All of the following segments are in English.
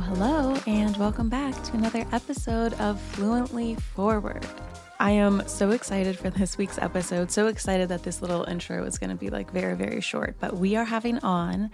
Hello, and welcome back to another episode of Fluently Forward. I am so excited for this week's episode. So excited that this little intro is going to be like very, very short. But we are having on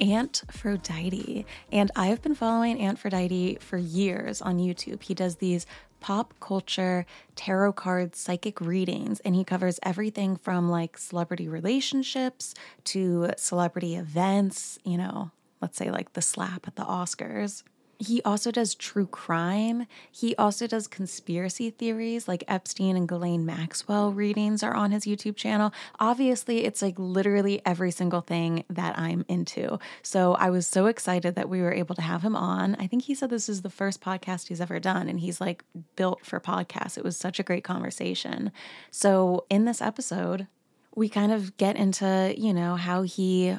Aunt Phrodite. And I have been following Antphrodite for years on YouTube. He does these pop culture tarot card psychic readings, and he covers everything from like celebrity relationships to celebrity events, you know, let's say like the slap at the Oscars. He also does true crime. He also does conspiracy theories, like Epstein and Ghislaine Maxwell readings are on his YouTube channel. Obviously, it's like literally every single thing that I'm into. So I was so excited that we were able to have him on. I think he said this is the first podcast he's ever done, and he's like built for podcasts. It was such a great conversation. So in this episode, we kind of get into, you know, how he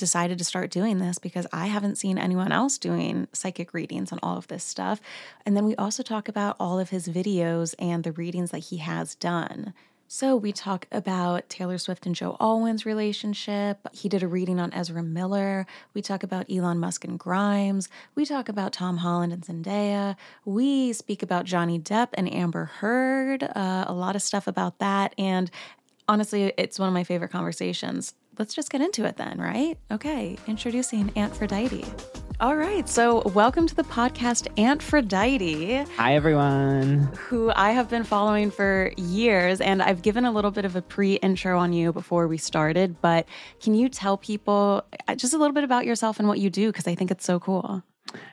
decided to start doing this because I haven't seen anyone else doing psychic readings on all of this stuff. And then we also talk about all of his videos and the readings that he has done. So we talk about Taylor Swift and Joe Alwyn's relationship. He did a reading on Ezra Miller. We talk about Elon Musk and Grimes. We talk about Tom Holland and Zendaya. We speak about Johnny Depp and Amber Heard. Uh, a lot of stuff about that. And honestly, it's one of my favorite conversations let's just get into it then, right? Okay, introducing Antphrodite. All right, so welcome to the podcast, Antphrodite. Hi, everyone. Who I have been following for years, and I've given a little bit of a pre intro on you before we started, but can you tell people uh, just a little bit about yourself and what you do? Because I think it's so cool.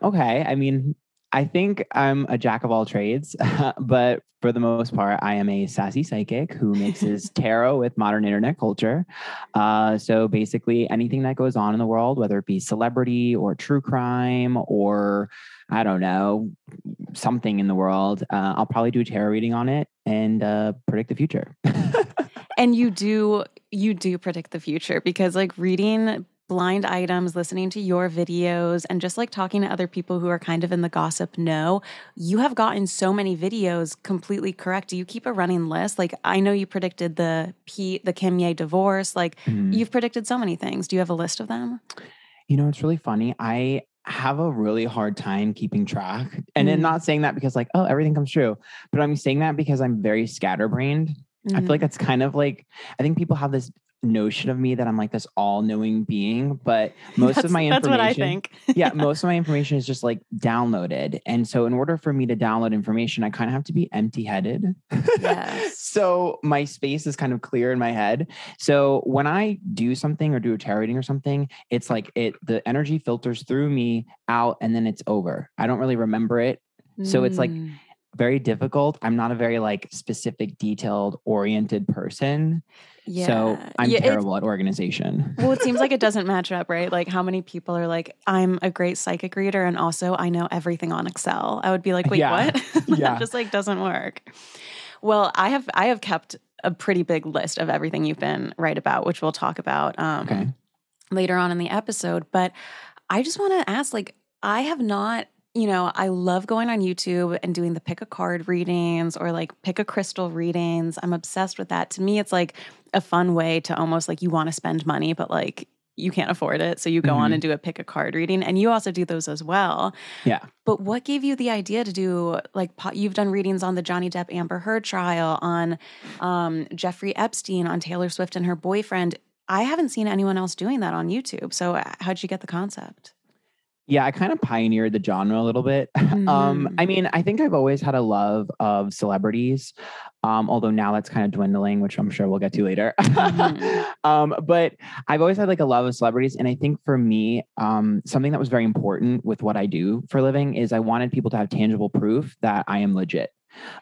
Okay. I mean, I think I'm a jack of all trades, but for the most part, I am a sassy psychic who mixes tarot with modern internet culture. Uh, so basically, anything that goes on in the world, whether it be celebrity or true crime or I don't know, something in the world, uh, I'll probably do a tarot reading on it and uh, predict the future. and you do you do predict the future because like reading blind items, listening to your videos, and just like talking to other people who are kind of in the gossip know, you have gotten so many videos completely correct. Do you keep a running list? Like I know you predicted the Pete, the Kim Ye divorce. Like mm-hmm. you've predicted so many things. Do you have a list of them? You know, it's really funny. I have a really hard time keeping track. And mm. then not saying that because like, oh, everything comes true, but I'm saying that because I'm very scatterbrained. Mm-hmm. I feel like mm-hmm. that's kind of like I think people have this notion of me that I'm like this all-knowing being, but most of my information That's what I think. yeah, most of my information is just like downloaded. And so in order for me to download information, I kind of have to be empty-headed. Yes. so my space is kind of clear in my head. So when I do something or do a tarot reading or something, it's like it the energy filters through me out and then it's over. I don't really remember it. So it's like mm very difficult. I'm not a very like specific, detailed oriented person. Yeah. So I'm yeah, terrible at organization. Well, it seems like it doesn't match up, right? Like how many people are like, I'm a great psychic reader and also I know everything on Excel. I would be like, wait, yeah. what? that yeah. just like doesn't work. Well, I have I have kept a pretty big list of everything you've been right about, which we'll talk about um, okay. later on in the episode. But I just want to ask, like, I have not you know, I love going on YouTube and doing the pick a card readings or like pick a crystal readings. I'm obsessed with that. To me, it's like a fun way to almost like you want to spend money, but like you can't afford it. So you go mm-hmm. on and do a pick a card reading and you also do those as well. Yeah. But what gave you the idea to do like you've done readings on the Johnny Depp Amber Heard trial, on um, Jeffrey Epstein, on Taylor Swift and her boyfriend? I haven't seen anyone else doing that on YouTube. So uh, how'd you get the concept? Yeah, I kind of pioneered the genre a little bit. Mm-hmm. Um, I mean, I think I've always had a love of celebrities, um, although now that's kind of dwindling, which I'm sure we'll get to later. Mm-hmm. um, but I've always had like a love of celebrities, and I think for me, um, something that was very important with what I do for a living is I wanted people to have tangible proof that I am legit.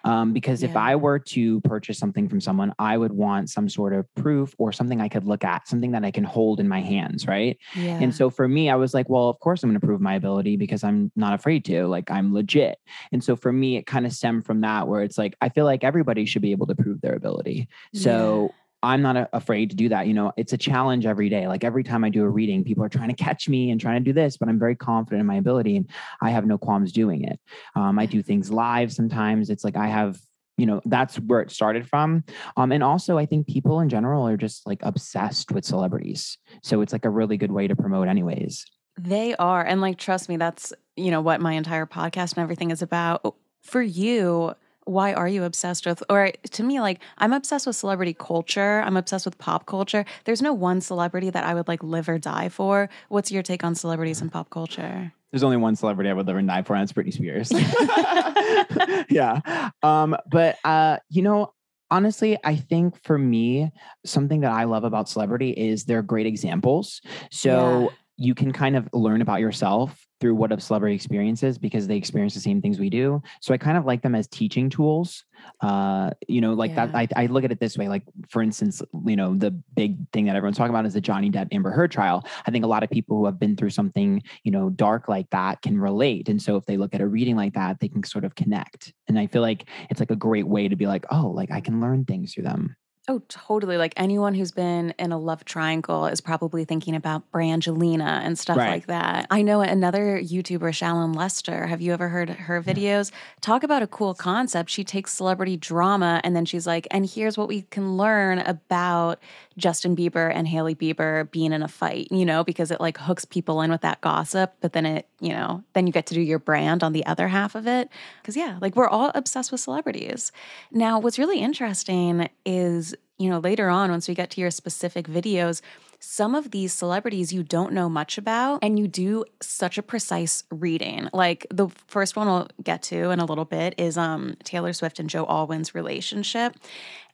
Um, because yeah. if I were to purchase something from someone, I would want some sort of proof or something I could look at, something that I can hold in my hands. Right. Yeah. And so for me, I was like, well, of course I'm going to prove my ability because I'm not afraid to, like, I'm legit. And so for me, it kind of stemmed from that where it's like, I feel like everybody should be able to prove their ability. So, yeah I'm not a, afraid to do that. You know, it's a challenge every day. Like every time I do a reading, people are trying to catch me and trying to do this, but I'm very confident in my ability and I have no qualms doing it. Um, I do things live sometimes. It's like I have you know that's where it started from um, and also i think people in general are just like obsessed with celebrities so it's like a really good way to promote anyways they are and like trust me that's you know, what my entire podcast and everything is about. For you, why are you obsessed with or to me like i'm obsessed with celebrity culture. I'm obsessed with pop culture. There's no one celebrity that i would like live or die for. What's your take on celebrities and pop culture? There's only one celebrity i would live and die for and it's britney spears. Yeah. Um but uh you know honestly, I think for me, something that I love about celebrity is they're great examples. So yeah. you can kind of learn about yourself through what a celebrity experiences because they experience the same things we do. So I kind of like them as teaching tools. Uh, you know, like yeah. that. I, I look at it this way. Like, for instance, you know, the big thing that everyone's talking about is the Johnny Depp Amber Heard trial. I think a lot of people who have been through something, you know, dark like that can relate. And so if they look at a reading like that, they can sort of connect. And I feel like it's like a great way to be like, oh, like I can learn things through them. Oh, totally. Like anyone who's been in a love triangle is probably thinking about Brangelina and stuff right. like that. I know another YouTuber, Shallon Lester. Have you ever heard her videos? Talk about a cool concept. She takes celebrity drama and then she's like, and here's what we can learn about Justin Bieber and Hailey Bieber being in a fight, you know, because it like hooks people in with that gossip, but then it, you know, then you get to do your brand on the other half of it. Cause yeah, like we're all obsessed with celebrities. Now, what's really interesting is you know, later on, once we get to your specific videos, some of these celebrities you don't know much about and you do such a precise reading. Like the first one we'll get to in a little bit is um Taylor Swift and Joe Alwyn's relationship.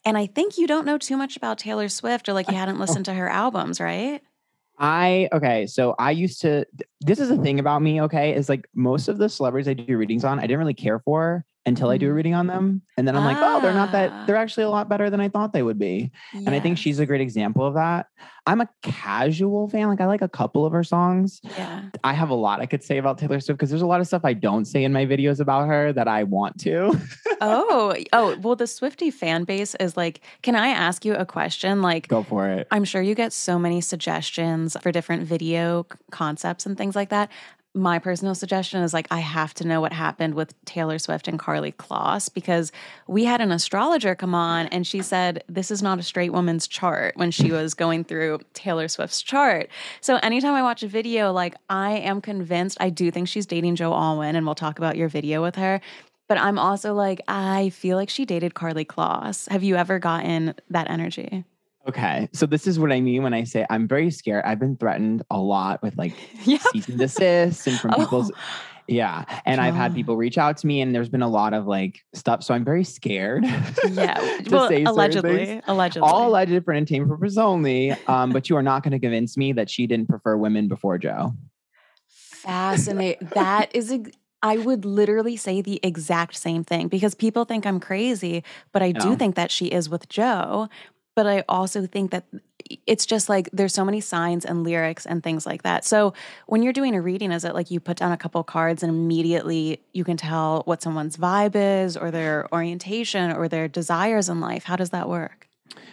And I think you don't know too much about Taylor Swift or like you hadn't listened to her albums, right? I okay, so I used to this is a thing about me, okay, is like most of the celebrities I do readings on, I didn't really care for until I do a mm-hmm. reading on them. And then I'm ah. like, oh, they're not that, ah. they're actually a lot better than I thought they would be. Yes. And I think she's a great example of that. I'm a casual fan. Like I like a couple of her songs. Yeah. I have a lot I could say about Taylor Swift because there's a lot of stuff I don't say in my videos about her that I want to. oh, oh, well, the Swiftie fan base is like, can I ask you a question? Like, go for it. I'm sure you get so many suggestions for different video concepts and things like that my personal suggestion is like I have to know what happened with Taylor Swift and Karlie Kloss because we had an astrologer come on and she said this is not a straight woman's chart when she was going through Taylor Swift's chart. So anytime I watch a video like I am convinced I do think she's dating Joe Alwyn and we'll talk about your video with her. But I'm also like I feel like she dated Karlie Kloss. Have you ever gotten that energy? Okay. So this is what I mean when I say I'm very scared. I've been threatened a lot with like yep. cease and desist and from oh. people's yeah. And I've had people reach out to me and there's been a lot of like stuff. So I'm very scared. Yeah. well, allegedly. Allegedly. All alleged for entertainment purposes only. Um, but you are not going to convince me that she didn't prefer women before Joe. Fascinating. that is a I would literally say the exact same thing because people think I'm crazy, but I no. do think that she is with Joe. But I also think that it's just like there's so many signs and lyrics and things like that. So when you're doing a reading, is it like you put down a couple cards and immediately you can tell what someone's vibe is or their orientation or their desires in life? How does that work?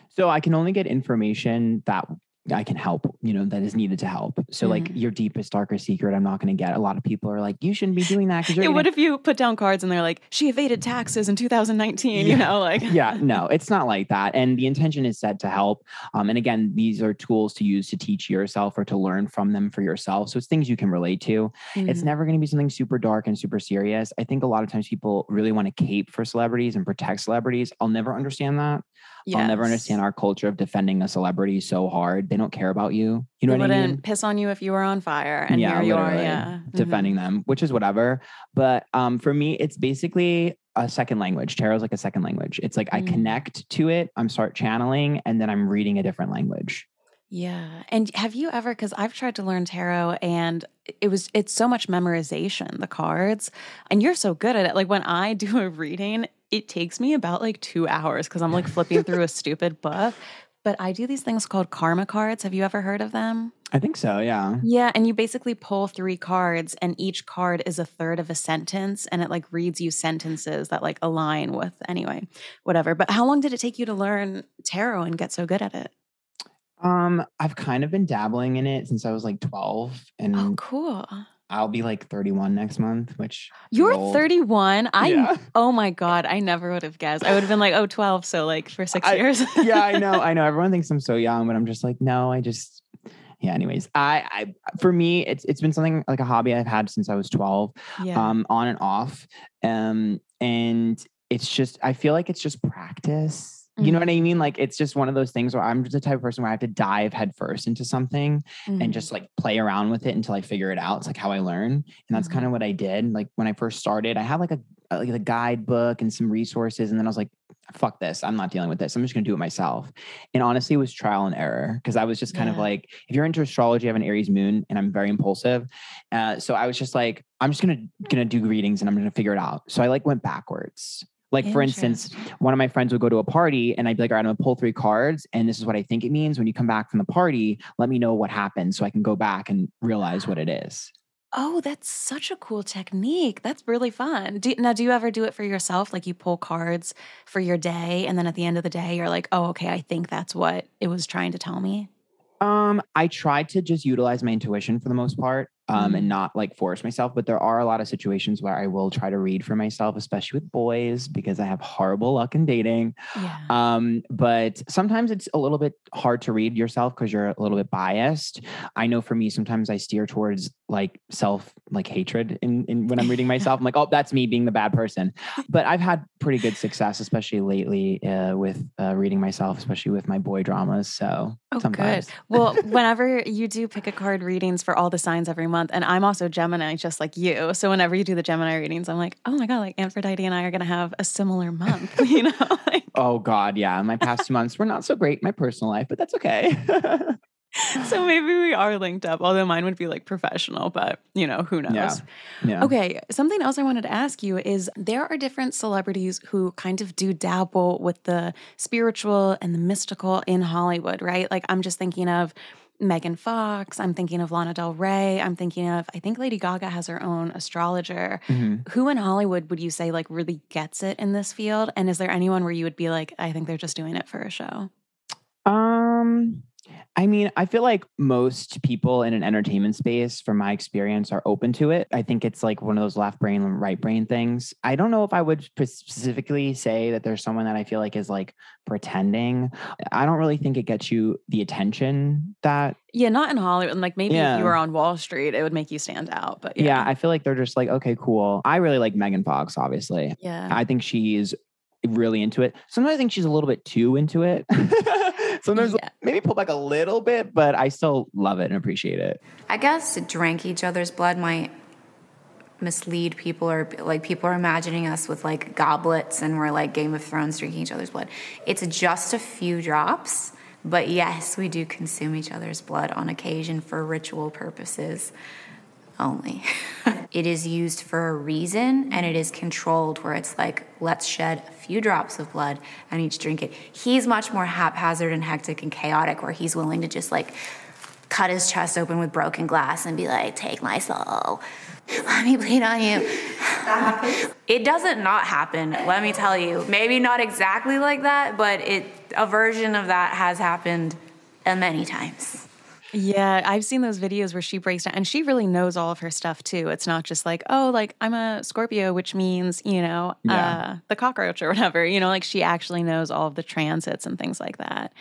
So I can only get information that I can help, you know, that is needed to help. So mm. like your deepest, darkest secret, I'm not going to get. A lot of people are like, you shouldn't be doing that. yeah, gonna- what if you put down cards and they're like, she evaded taxes in 2019, yeah. you know, like. yeah, no, it's not like that. And the intention is set to help. Um, and again, these are tools to use to teach yourself or to learn from them for yourself. So it's things you can relate to. Mm. It's never going to be something super dark and super serious. I think a lot of times people really want to cape for celebrities and protect celebrities. I'll never understand that. Yes. I'll never understand our culture of defending a celebrity so hard. They don't care about you. You know they what I mean? Piss on you if you were on fire, and yeah, here you are, yeah, defending mm-hmm. them, which is whatever. But um, for me, it's basically a second language. Tarot's like a second language. It's like mm. I connect to it, I'm start channeling, and then I'm reading a different language. Yeah. And have you ever cuz I've tried to learn tarot and it was it's so much memorization, the cards. And you're so good at it. Like when I do a reading, it takes me about like 2 hours cuz I'm like flipping through a stupid book. But I do these things called karma cards. Have you ever heard of them? I think so, yeah. Yeah, and you basically pull three cards and each card is a third of a sentence and it like reads you sentences that like align with anyway, whatever. But how long did it take you to learn tarot and get so good at it? Um, I've kind of been dabbling in it since I was like 12 and Oh, cool. I'll be like 31 next month, which You're 31? I yeah. oh my god, I never would have guessed. I would have been like, "Oh, 12, so like for 6 I, years." yeah, I know. I know. Everyone thinks I'm so young, but I'm just like, "No, I just yeah. Anyways, I, I for me, it's it's been something like a hobby I've had since I was twelve, Yeah. um, on and off, um, and it's just I feel like it's just practice. You know Mhm. what I mean? Like it's just one of those things where I'm just the type of person where I have to dive headfirst into something Mhm. and just like play around with it until I figure it out. It's like how I learn, and that's Mhm. kind of what I did. Like when I first started, I had like a like a guidebook and some resources, and then I was like, "Fuck this! I'm not dealing with this. I'm just gonna do it myself." And honestly, it was trial and error because I was just kind of like, if you're into astrology, I have an Aries moon, and I'm very impulsive. Uh, so I was just like, I'm just gonna gonna do readings, and I'm gonna figure it out. So I like went backwards. Like for instance, one of my friends would go to a party and I'd be like, all right, I'm gonna pull three cards. And this is what I think it means. When you come back from the party, let me know what happened so I can go back and realize what it is. Oh, that's such a cool technique. That's really fun. Do, now, do you ever do it for yourself? Like you pull cards for your day, and then at the end of the day, you're like, oh, okay, I think that's what it was trying to tell me. Um, I try to just utilize my intuition for the most part, um, Mhm. and not like force myself. But there are a lot of situations where I will try to read for myself, especially with boys, because I have horrible luck in dating. Yeah. Um, but sometimes it's a little bit hard to read yourself because you're a little bit biased. I know for me, sometimes I steer towards like self like hatred in, in when I'm reading myself. I'm like, oh, that's me being the bad person. But I've had pretty good success, especially lately, uh, with uh, reading myself, especially with my boy dramas. So Oh, sometimes. good. Well, whenever you do pick a card readings for all the signs every month, and I'm also Gemini, just like you. So whenever you do the Gemini readings, I'm like, oh my God, like Antphrodite and I are going to have a similar month, you know? Like, Oh God, yeah. My past two months were not so great in my personal life, but that's okay. So maybe we are linked up, although mine would be like professional, but you know, who knows? Yeah. yeah. Okay, something else I wanted to ask you is there are different celebrities who kind of do dabble with the spiritual and the mystical in Hollywood, right? Like I'm just thinking of Megan Fox, I'm thinking of Lana Del Rey, I'm thinking of I think Lady Gaga has her own astrologer. Mhm. Who in Hollywood would you say like really gets it in this field? And is there anyone where you would be like, I think they're just doing it for a show? Um, I mean, I feel like most people in an entertainment space, from my experience, are open to it. I think it's like one of those left brain, right brain things. I don't know if I would specifically say that there's someone that I feel like is like pretending. I don't really think it gets you the attention that, Yeah, not in Hollywood. Like maybe if you were on Wall Street, it would make you stand out. But yeah. yeah. I feel like they're just like, okay, cool. I really like Megan Fox, obviously. Yeah. I think she's really into it. Sometimes I think she's a little bit too into it. Sometimes Yeah. maybe pull back a little bit, but I still love it and appreciate it. I guess to drink each other's blood might mislead people or like people are imagining us with like goblets and we're like Game of Thrones drinking each other's blood. It's just a few drops, but yes, we do consume each other's blood on occasion for ritual purposes only. it is used for a reason and it is controlled where it's like, let's shed a few drops of blood and each drink it. He's much more haphazard and hectic and chaotic where he's willing to just like cut his chest open with broken glass and be like, take my soul. Let me bleed on you. It doesn't not happen, let me tell you. Maybe not exactly like that, but it a version of that has happened many times. Yeah, I've seen those videos where she breaks down and she really knows all of her stuff too. It's not just like, oh, like I'm a Scorpio, which means, you know, Yeah. uh, the cockroach or whatever. You know, like she actually knows all of the transits and things like that.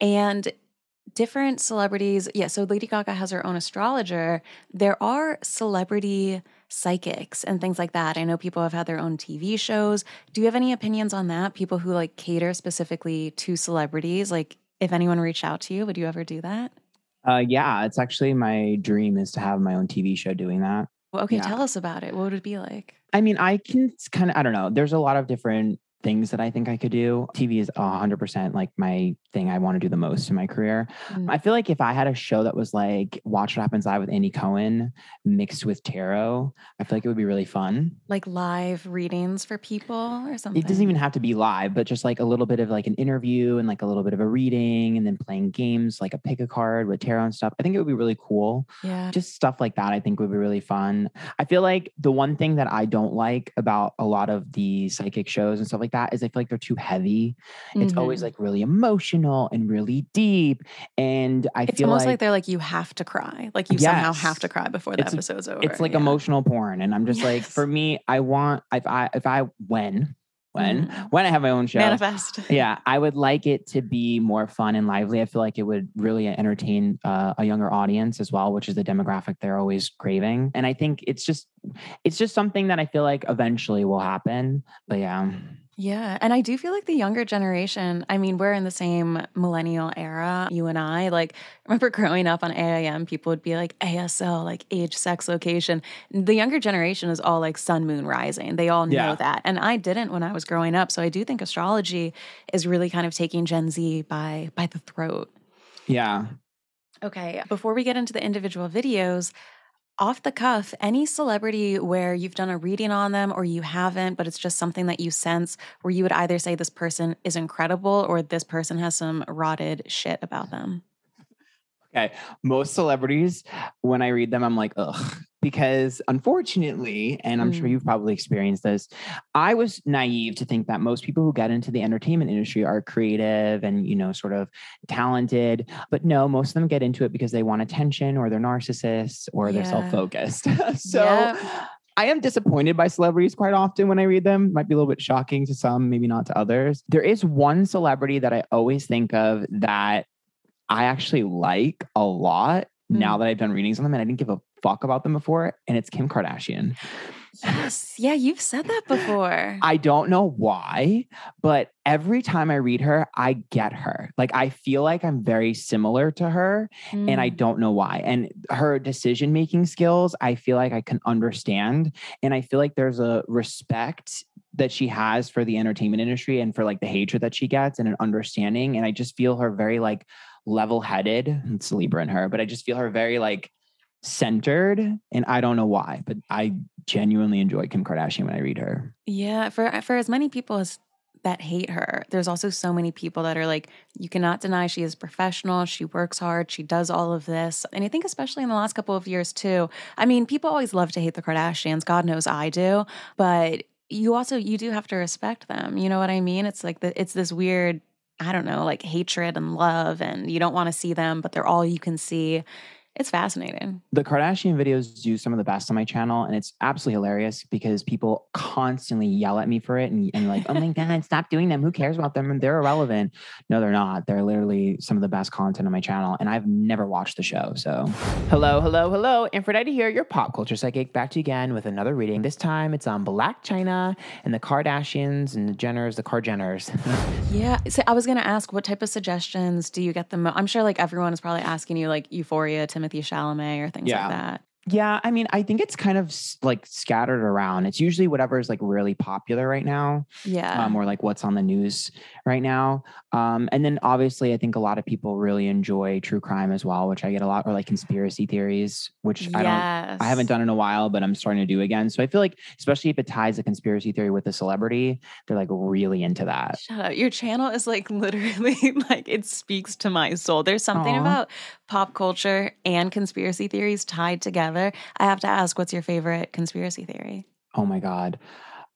And different celebrities, yeah, so Lady Gaga has her own astrologer. There are celebrity psychics and things like that. I know people have had their own TV shows. Do you have any opinions on that? People who like cater specifically to celebrities? Like if anyone reached out to you, would you ever do that? Uh, yeah, it's actually my dream is to have my own TV show doing that. Well, okay, Yeah. tell us about it. What would it be like? I mean, I can kind of, I don't know. There's a lot of different things that I think I could do. TV is 100% like my thing I want to do the most in my career. Mm. I feel like if I had a show that was like Watch What Happens Live with Andy Cohen mixed with tarot, I feel like it would be really fun. Like live readings for people or something? It doesn't even have to be live, but just like a little bit of like an interview and like a little bit of a reading and then playing games like a pick a card with tarot and stuff. I think it would be really cool. Yeah. Just stuff like that, I think would be really fun. I feel like the one thing that I don't like about a lot of the psychic shows and stuff like that is I feel like they're too heavy. It's always Mhm. like really emotional and really deep. And I It's feel almost like, like, they're like, you have to cry. Like you somehow have to cry before the It's- episode's over. it's like Yeah. emotional porn. And I'm just like, for me, I want if I if I when when Mm. when I have my own show. Manifest. Yeah, I would like it to be more fun and lively. I feel like it would really entertain uh, a younger audience as well, which is the demographic they're always craving. And I think it's just it's just something that I feel like eventually will happen. But yeah. Yeah. And I do feel like the younger generation, I mean, we're in the same millennial era, you and I. Like, remember growing up on AIM, people would be like ASL, like age, sex, location. The younger generation is all like sun, moon, rising. They all know Yeah. that. And I didn't when I was growing up. So I do think astrology is really kind of taking Gen Z by by the throat. Yeah. Okay. Before we get into the individual videos, off the cuff, any celebrity where you've done a reading on them or you haven't, but it's just something that you sense where you would either say this person is incredible or this person has some rotted shit about them. Okay. Most celebrities, when I read them, I'm like, ugh, because unfortunately, and I'm sure Mm. you've probably experienced this, I was naive to think that most people who get into the entertainment industry are creative and, you know, sort of talented. But no, most of them get into it because they want attention or they're narcissists or they're Yeah. self focused. so, Yep. I am disappointed by celebrities quite often when I read them. Might be a little bit shocking to some, maybe not to others. There is one celebrity that I always think of that I actually like a lot now that I've done readings on them and I didn't give a fuck about them before. And it's Kim Kardashian. Yes. Yeah, you've said that before. I don't know why, but every time I read her, I get her. Like I feel like I'm very similar to her and I Mm. don't know why. And her decision making skills, I feel like I can understand. And I feel like there's a respect that she has for the entertainment industry and for like the hatred that she gets and an understanding. And I just feel her very like level headed. It's Libra in her, but I just feel her very like centered. And I don't know why, but I genuinely enjoy Kim Kardashian when I read her. Yeah, for for as many people as that hate her, there's also so many people that are like, you cannot deny she is professional, she works hard, she does all of this. And I think especially in the last couple of years too. I mean, people always love to hate the Kardashians, God knows I do, but you also you do have to respect them. You know what I mean? It's like the, it's this weird I don't know, like hatred and love and you don't want to see them, but they're all you can see. It's fascinating. the Kardashian videos do some of the best on my channel, and it's absolutely hilarious because people constantly yell at me for it and, and like, oh my God, stop doing them. Who cares about them? And they're irrelevant. No, they're not. They're literally some of the best content on my channel, and I've never watched the show. So, hello, hello, hello. Antphrodite here, your pop culture psychic, back to you again with another reading. This time it's on Blac Chyna and the Kardashians and the Jenners, the Kardjenners. Yeah. So I was going to ask, what type of suggestions do you get the most? I'm sure like everyone is probably asking you like Euphoria, Timothée Chalamet, or things Yeah. like that. Yeah, I mean, I think it's kind of like scattered around. It's usually whatever is like really popular right now, Yeah. um, or like what's on the news right now. Um, and then obviously, I think a lot of people really enjoy true crime as well, which I get a lot, or like conspiracy theories, which I don't. I haven't done in a while, but I'm starting to do again. So I feel like, especially if it ties a conspiracy theory with a celebrity, they're like really into that. Shut up. Your channel is like literally like it speaks to my soul. There's something Aw. about pop culture and conspiracy theories tied together. I have to ask, what's your favorite conspiracy theory? Oh my god.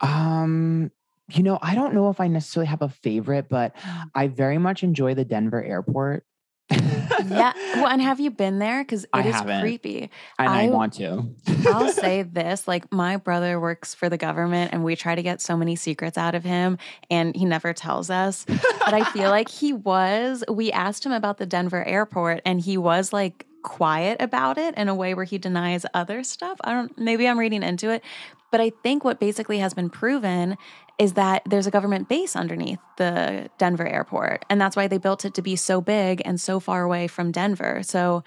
Um, you know, I don't know if I necessarily have a favorite, but I very much enjoy the Denver airport. Yeah. Well, and have you been there? Because I it is haven't. creepy. and I, I- want to. I'll say this like, my brother works for the government, and we try to get so many secrets out of him, and he never tells us. But I feel like he was, we asked him about the Denver airport, and he was like quiet about it in a way where he denies other stuff. I don't, maybe I'm reading into it. But I think what basically has been proven is that there's a government base underneath the Denver airport. And that's why they built it to be so big and so far away from Denver. So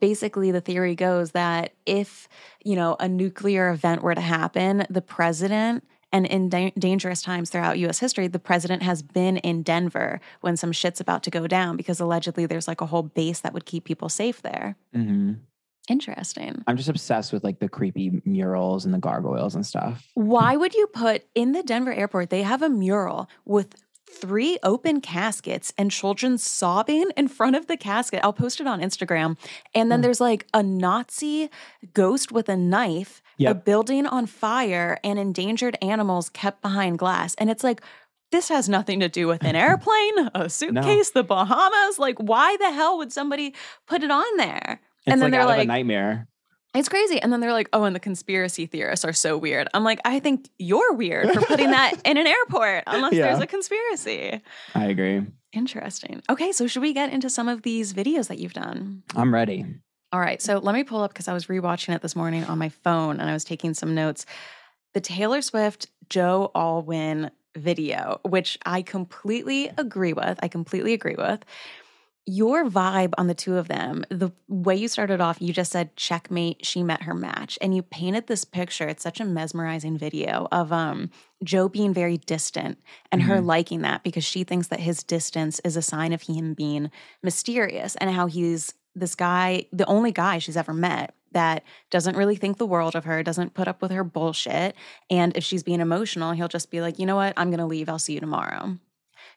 basically the theory goes that if, you know, a nuclear event were to happen, the president and in da- dangerous times throughout US history, the president has been in Denver when some shit's about to go down because allegedly there's like a whole base that would keep people safe there. Mhm. Interesting. I'm just obsessed with like the creepy murals and the gargoyles and stuff. Why would you put in the Denver airport? They have a mural with three open caskets and children sobbing in front of the casket. I'll post it on Instagram. And then Hmm. there's like a Nazi ghost with a knife, a building on fire, and endangered animals kept behind glass. And it's like, this has nothing to do with an airplane, a suitcase, the Bahamas. Like, why the hell would somebody put it on there? It's and then like they're of a like, nightmare. It's crazy. And then they're like, oh, and the conspiracy theorists are so weird. I'm like, I think you're weird for putting that in an airport unless Yeah. there's a conspiracy. I agree. Interesting. Okay, so should we get into some of these videos that you've done? I'm ready. All right, so let me pull up because I was rewatching it this morning on my phone and I was taking some notes. The Taylor Swift Joe Alwyn video, which I completely agree with. I completely agree with. Your vibe on the two of them, the way you started off, you just said checkmate, she met her match. And you painted this picture. It's such a mesmerizing video of um Joe being very distant and her Mhm. liking that because she thinks that his distance is a sign of him being mysterious and how he's this guy, the only guy she's ever met that doesn't really think the world of her, doesn't put up with her bullshit. And if she's being emotional, he'll just be like, you know what, I'm going to leave. I'll see you tomorrow.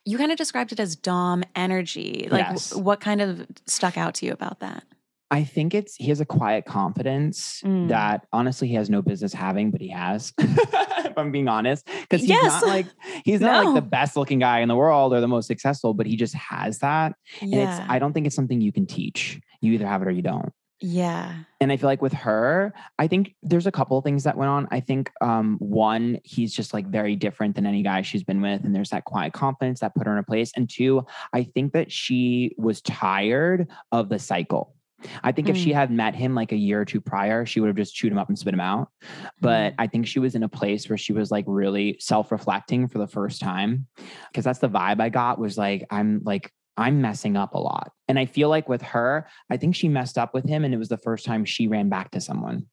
You kind of described it as Dom energy. Like, Yes. w- what kind of stuck out to you about that? I think it's he has a quiet confidence Mm. that honestly he has no business having, but he has. if I'm being honest, because he's Yes. not like he's not No. like the best looking guy in the world or the most successful, but he just has that. And it's I don't think it's something you can teach. You either have it or you don't. Yeah. And I feel like with her, I think there's a couple of things that went on. I think um, one, he's just like very different than any guy she's been with, and there's that quiet confidence that put her in a place. And two, I think that she was tired of the cycle. I think if she had met him like a year or two prior, she would have just chewed him up and spit him out. But I think she was in a place where she was like really self-reflecting for the first time. Cause that's the vibe I got was like, I'm like, I'm messing up a lot. And I feel like with her, I think she messed up with him and it was the first time she ran back to someone.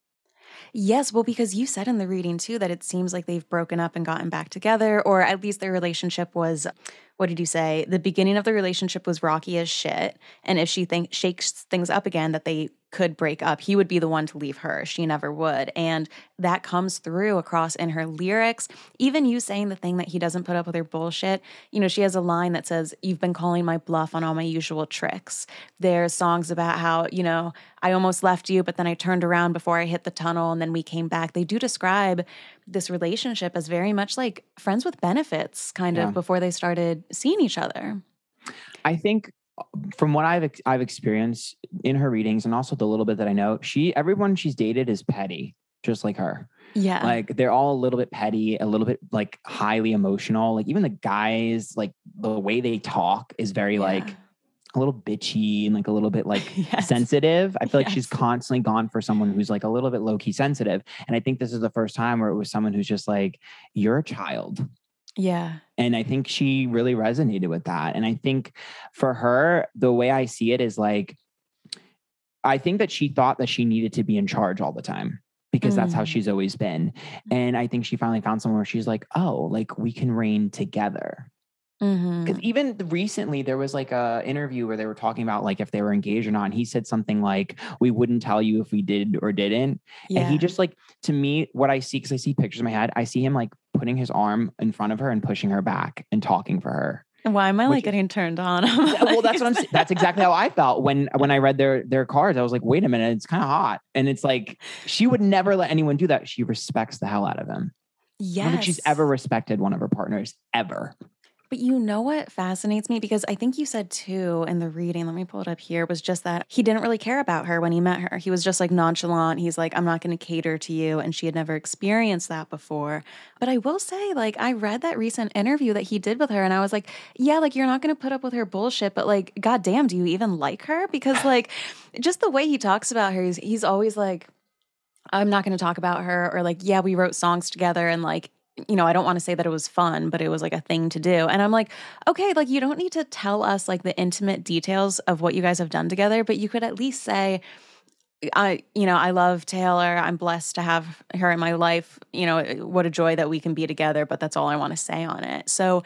Yes, well, because you said in the reading too that it seems like they've broken up and gotten back together, or at least their relationship was. What did you say? The beginning of the relationship was rocky as shit, and if she think shakes things up again, that they could break up, he would be the one to leave her. She never would, and that comes through across in her lyrics. Even you saying the thing that he doesn't put up with her bullshit. You know, she has a line that says, "You've been calling my bluff on all my usual tricks." There's songs about how you know I almost left you, but then I turned around before I hit the tunnel and then we came back. They do describe this relationship as very much like friends with benefits, kind Yeah. of before they started seeing each other. I think from what I've I've experienced in her readings and also the little bit that I know, she everyone she's dated is petty, just like her. Yeah. Like they're all a little bit petty, a little bit like highly emotional. Like even the guys, like the way they talk is very like a little bitchy and like a little bit like Yes. sensitive. I feel like she's constantly gone for someone who's like a little bit low key sensitive. And I think this is the first time where it was someone who's just like, you're a child. Yeah. And I think she really resonated with that. And I think for her, the way I see it is like, I think that she thought that she needed to be in charge all the time because that's how Mm. she's always been. And I think she finally found someone where she's like, oh, like we can reign together. Because mm-hmm. even recently, there was like a interview where they were talking about like if they were engaged or not. And he said something like, "We wouldn't tell you if we did or didn't." Yeah. And he just like to me, what I see because I see pictures in my head, I see him like putting his arm in front of her and pushing her back and talking for her. Why am I which like getting turned on? Yeah, well, that's what I'm. saying. That's exactly how I felt when when I read their their cards. I was like, wait a minute, it's kind of hot, and it's like she would never let anyone do that. She respects the hell out of him. I Yes. don't think she's ever respected one of her partners ever. But you know what fascinates me? Because I think you said too in the reading, let me pull it up here, was just that he didn't really care about her when he met her. He was just like nonchalant. He's like, I'm not going to cater to you. And she had never experienced that before. But I will say, like, I read that recent interview that he did with her, and I was like, yeah, like, you're not going to put up with her bullshit, but like, goddamn, do you even like her? Because, like, just the way he talks about her, he's, he's always like, I'm not going to talk about her, or like, yeah, we wrote songs together, and like, you know, I don't want to say that it was fun, but it was like a thing to do. And I'm like, okay, like you don't need to tell us like the intimate details of what you guys have done together, but you could at least say, I, you know, I love Taylor. I'm blessed to have her in my life. You know, what a joy that we can be together, but that's all I want to say on it. So,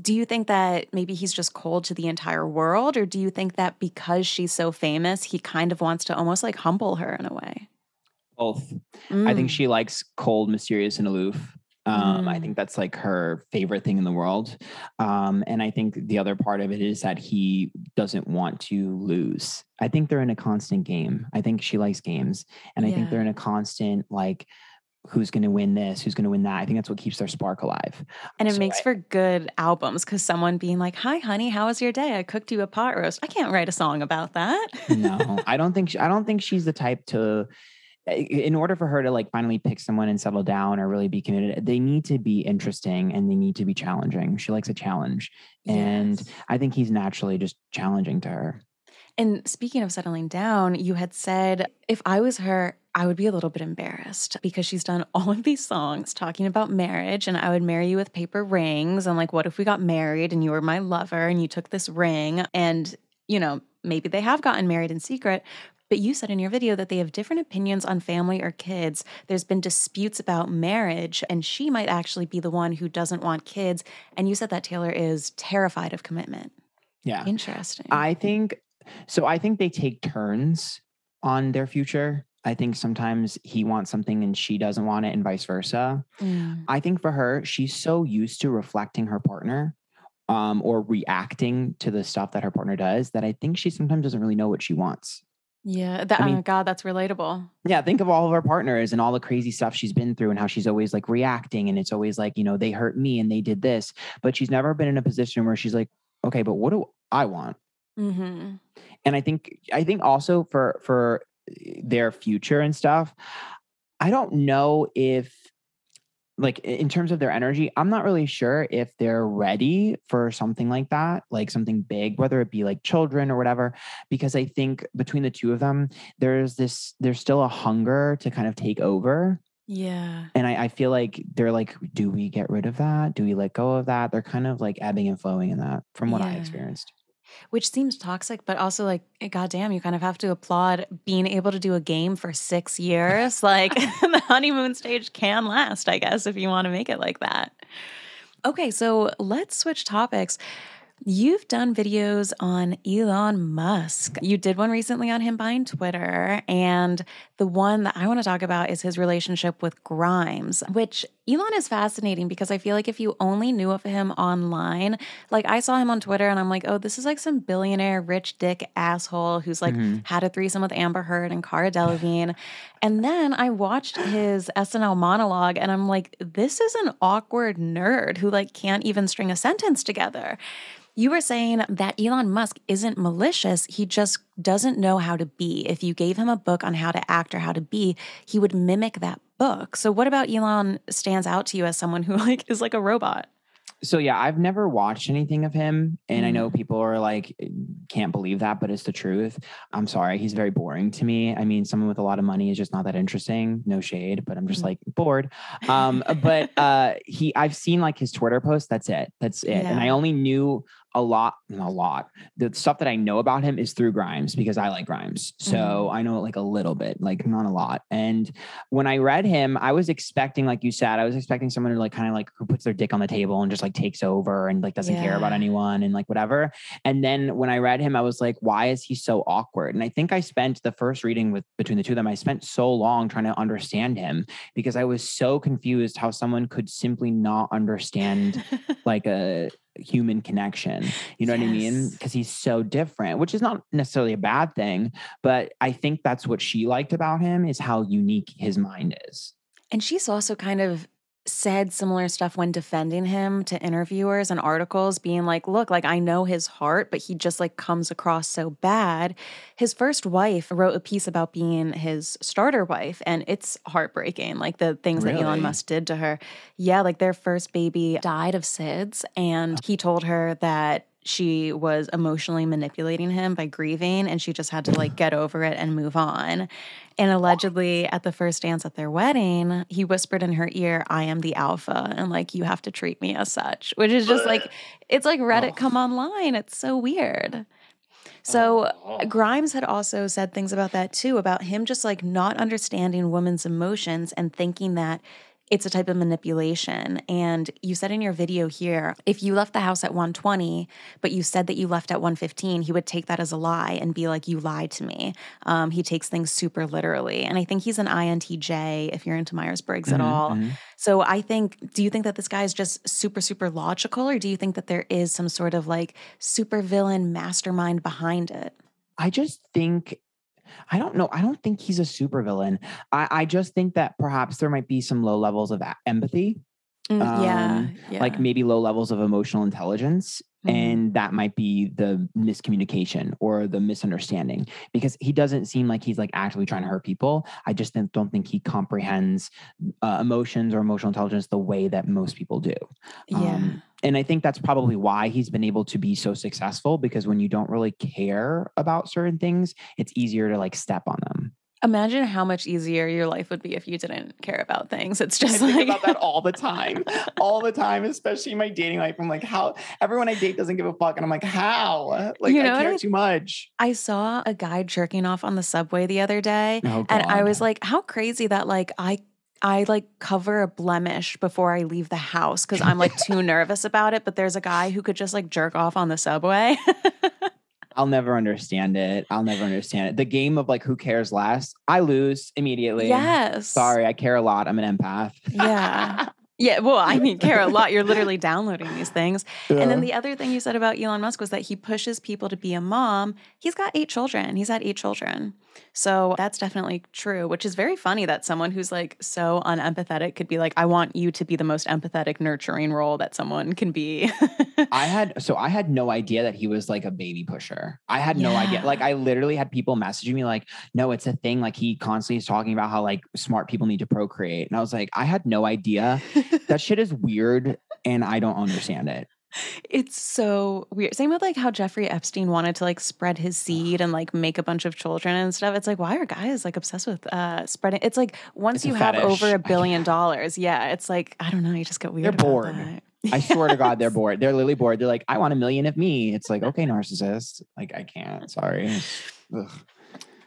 do you think that maybe he's just cold to the entire world, or do you think that because she's so famous, he kind of wants to almost like humble her in a way? Both. I think Mm. she likes cold, mysterious, and aloof. Um, I Mm. think that's like her favorite thing in the world. Um, and I think the other part of it is that he doesn't want to lose. I think they're in a constant game. I think she likes games. And I think they're in a constant like, who's going to win this? Who's going to win that? I think that's what keeps their spark alive. And it So makes I- for good albums because someone being like, Hi, honey, how was your day? I cooked you a pot roast. I can't write a song about that. no, I don't think, she, I don't think she's the type to, in order for her to like finally pick someone and settle down or really be committed, they need to be interesting and they need to be challenging. She likes a challenge. And I think he's naturally just challenging to her. And speaking of settling down, you had said, if I was her, I would be a little bit embarrassed because she's done all of these songs talking about marriage and I would marry you with paper rings. And like, what if we got married and you were my lover and you took this ring and, you know, maybe they have gotten married in secret. But you said in your video that they have different opinions on family or kids. There's been disputes about marriage, and she might actually be the one who doesn't want kids. And you said that Taylor is terrified of commitment. Yeah. Interesting. I think so. I think they take turns on their future. I think sometimes he wants something and she doesn't want it, and vice versa. Mm. I think for her, she's so used to reflecting her partner um, or reacting to the stuff that her partner does that I think she sometimes doesn't really know what she wants. Yeah, that, I mean- oh God, that's relatable. Yeah, think of all of our partners and all the crazy stuff she's been through and how she's always like reacting. And it's always like, you know, they hurt me and they did this. But she's never been in a position where she's like, okay, but what do I want? hmm and i think i think also for for their future and stuff i don't know if like in terms of their energy i'm not really sure if they're ready for something like that like something big whether it be like children or whatever because i think between the two of them there's this there's still a hunger to kind of take over. Yeah. and I, I feel like they're like do we get rid of that? Do we let go of that? They're kind of like ebbing and flowing in that from what i experienced Which seems toxic, but also like, eh, goddamn, you kind of have to applaud being able to do a game for six years. like the honeymoon stage can last, I guess, if you want to make it like that. Okay, so let's switch topics. You've done videos on Elon Musk. You did one recently on him buying Twitter. And the one that I want to talk about is his relationship with Grimes, which Elon is fascinating because I feel like if you only knew of him online, like I saw him on Twitter and I'm like, oh, this is like some billionaire rich dick asshole who's like Mhm. had a threesome with Amber Heard and Cara Delevingne. and then I watched his SNL monologue and I'm like, this is an awkward nerd who like can't even string a sentence together. You were saying that Elon Musk isn't malicious. He just doesn't know how to be. If you gave him a book on how to act or how to be, he would mimic that book. So what about Elon stands out to you as someone who like is like a robot? So yeah, I've never watched anything of him, and I Mm. know people are like, can't believe that, but it's the truth. I'm sorry, he's very boring to me. I mean, someone with a lot of money is just not that interesting. No shade, but I'm just Mm. like bored. Um, but uh, he, I've seen like his Twitter post. That's it. That's it. And I only knew a lot, a lot. The stuff that I know about him is through Grimes because I like Grimes. So Mhm. I know like a little bit, like not a lot. And when I read him, I was expecting, like you said, I was expecting someone who like kind of like who puts their dick on the table and just like takes over and like doesn't care about anyone and like whatever. And then when I read him, I was like, why is he so awkward? And I think I spent the first reading with between the two of them, I spent so long trying to understand him because I was so confused how someone could simply not understand like a human connection. You know what I mean? Because he's so different, which is not necessarily a bad thing, but I think that's what she liked about him is how unique his mind is. And she's also kind of said similar stuff when defending him to interviewers and articles being like look like i know his heart but he just like comes across so bad. His first wife wrote a piece about being his starter wife and it's heartbreaking like the things that elon musk did to her. Yeah like their first baby died of sids and he told her that she was emotionally manipulating him by grieving and she just had to like get over it and move on and allegedly, at the first dance at their wedding, he whispered in her ear, I am the alpha, and like, you have to treat me as such, which is just like, it's like Reddit come online. It's so weird. So. Grimes had also said things about that too, about him just like not understanding women's emotions and thinking that it's a type of manipulation. And you said in your video here, if you left the house at 120, but you said that you left at 115, he would take that as a lie and be like, You lied to me. Um, he takes things super literally. And I think he's an INTJ if you're into Myers Briggs at Mhm, all. mhm. So I think, do you think that this guy is just super, super logical, or do you think that there is some sort of like super villain mastermind behind it? I just think I don't know. I don't think he's a supervillain. I, I just think that perhaps there might be some low levels of empathy Mm, yeah, um, yeah. like maybe low levels of emotional intelligence. Mhm. And that might be the miscommunication or the misunderstanding because he doesn't seem like he's like actively trying to hurt people. I just don't- don't think he comprehends uh, emotions or emotional intelligence the way that most people do. yeah. Um, and I think that's probably why he's been able to be so successful because when you don't really care about certain things, it's easier to like step on them. Imagine how much easier your life would be if you didn't care about things. It's I just think like about that all the time, all the time, especially in my dating life. I'm like, how everyone I date doesn't give a fuck, and I'm like, how? Like, You know I care I- too much. I saw a guy jerking off on the subway the other day, Oh, and I was like, how crazy that like I I like cover a blemish before I leave the house because I'm like too nervous about it. But there's a guy who could just like jerk off on the subway. I'll never understand it. I'll never understand it. The game of like who cares less, I lose immediately. yes. Sorry, I care a lot. I'm an empath. Yeah. Yeah, well, I mean, care a lot. You're literally downloading these things. And then the other thing you said about Elon Musk was that he pushes people to be a mom. He's got eight children. He's had eight children. So that's definitely true, which is very funny that someone who's like so unempathetic could be like, I want you to be the most empathetic, nurturing role that someone can be. I had so I had no idea that he was like a baby pusher. I had no idea. Like I literally had people messaging me like, "No, it's a thing." Like he constantly is talking about how like smart people need to procreate, and I was like, I had no idea. that shit is weird, and I don't understand it. It's so weird. Same with like how Jeffrey Epstein wanted to like spread his seed and like make a bunch of children and stuff. It's like, why are guys like obsessed with uh spreading? It's like once It's you have over a billion dollars, yeah, it's like, I don't know, you just get weird. They're bored. that. I swear to God, they're bored. They're literally bored. They're like, I want a million of me. It's like, okay, narcissist. Like I can't. Sorry. Ugh.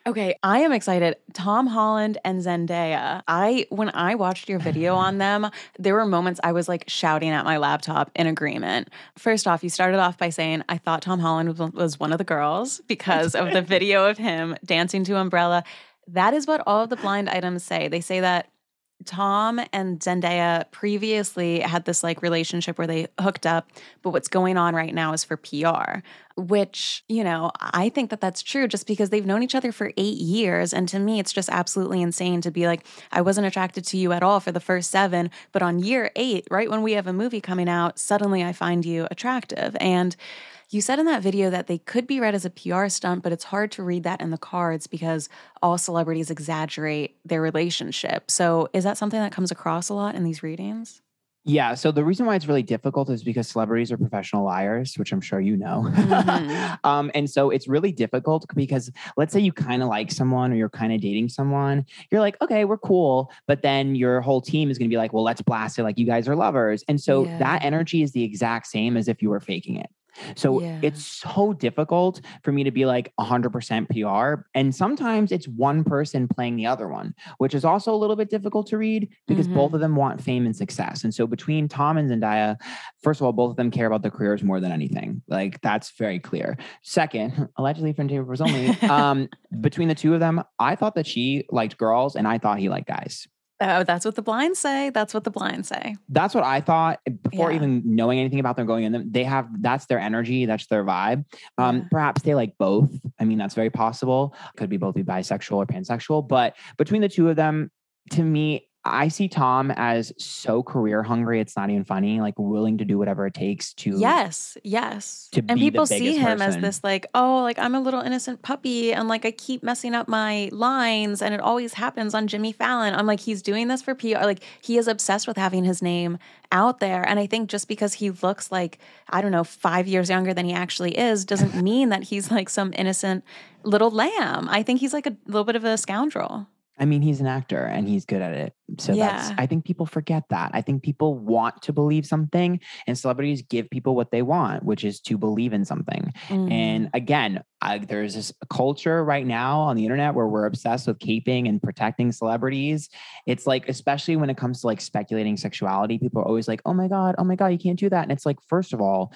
Okay, I am excited. Tom Holland and Zendaya. I when I watched your video on them, there were moments I was like shouting at my laptop in agreement. First off, you started off by saying I thought Tom Holland was, was one of the girls because of the video of him dancing to Umbrella. That is what all of the blind items say. They say that Tom and Zendaya previously had this like relationship where they hooked up, but what's going on right now is for PR, which, you know, I think that that's true just because they've known each other for eight years. And to me, it's just absolutely insane to be like, I wasn't attracted to you at all for the first seven, but on year eight, right when we have a movie coming out, suddenly I find you attractive. And you said in that video that they could be read as a PR stunt, but it's hard to read that in the cards because all celebrities exaggerate their relationship. So, is that something that comes across a lot in these readings? Yeah. So the reason why it's really difficult is because celebrities are professional liars, which I'm sure you know. Mhm. um, and so it's really difficult because let's say you kind of like someone or you're kind of dating someone, you're like, okay, we're cool. But then your whole team is going to be like, well, let's blast it like you guys are lovers. And so Yeah. that energy is the exact same as if you were faking it. So Yeah. it's so difficult for me to be like 100% PR. And sometimes it's one person playing the other one, which is also a little bit difficult to read because both Mhm. of them want fame and success. And so between Tom and Zendaya, first of all, both of them care about their careers more than anything. Like that's very clear. Second, allegedly from Taylor was only um, between the two of them, I thought that she liked girls and I thought he liked guys. Oh, that's what the blinds say. That's what the blinds say. That's what I thought before Yeah. even knowing anything about them going in them. They have that's their energy, that's their vibe. Um, Yeah. perhaps they like both. I mean, that's very possible. Could be both be bisexual or pansexual, but between the two of them, to me, I see Tom as so career hungry. It's not even funny. Like willing to do whatever it takes to. Yes, yes. to and people see him as this like, oh, like I'm a little innocent puppy and like I keep messing up my lines and it always happens on Jimmy Fallon. I'm like he's doing this for PR. Like he is obsessed with having his name out there and I think just because he looks like I don't know 5 years younger than he actually is doesn't mean that he's like some innocent little lamb. I think he's like a little bit of a scoundrel. I mean, he's an actor and he's good at it. So that's, I think people forget that. I think people want to believe something and celebrities give people what they want, which is to believe in something. Mm. And again, I, there's this culture right now on the internet where we're obsessed with caping and protecting celebrities. It's like, especially when it comes to like speculating sexuality, people are always like, oh my God, oh my God, you can't do that. And it's like, first of all,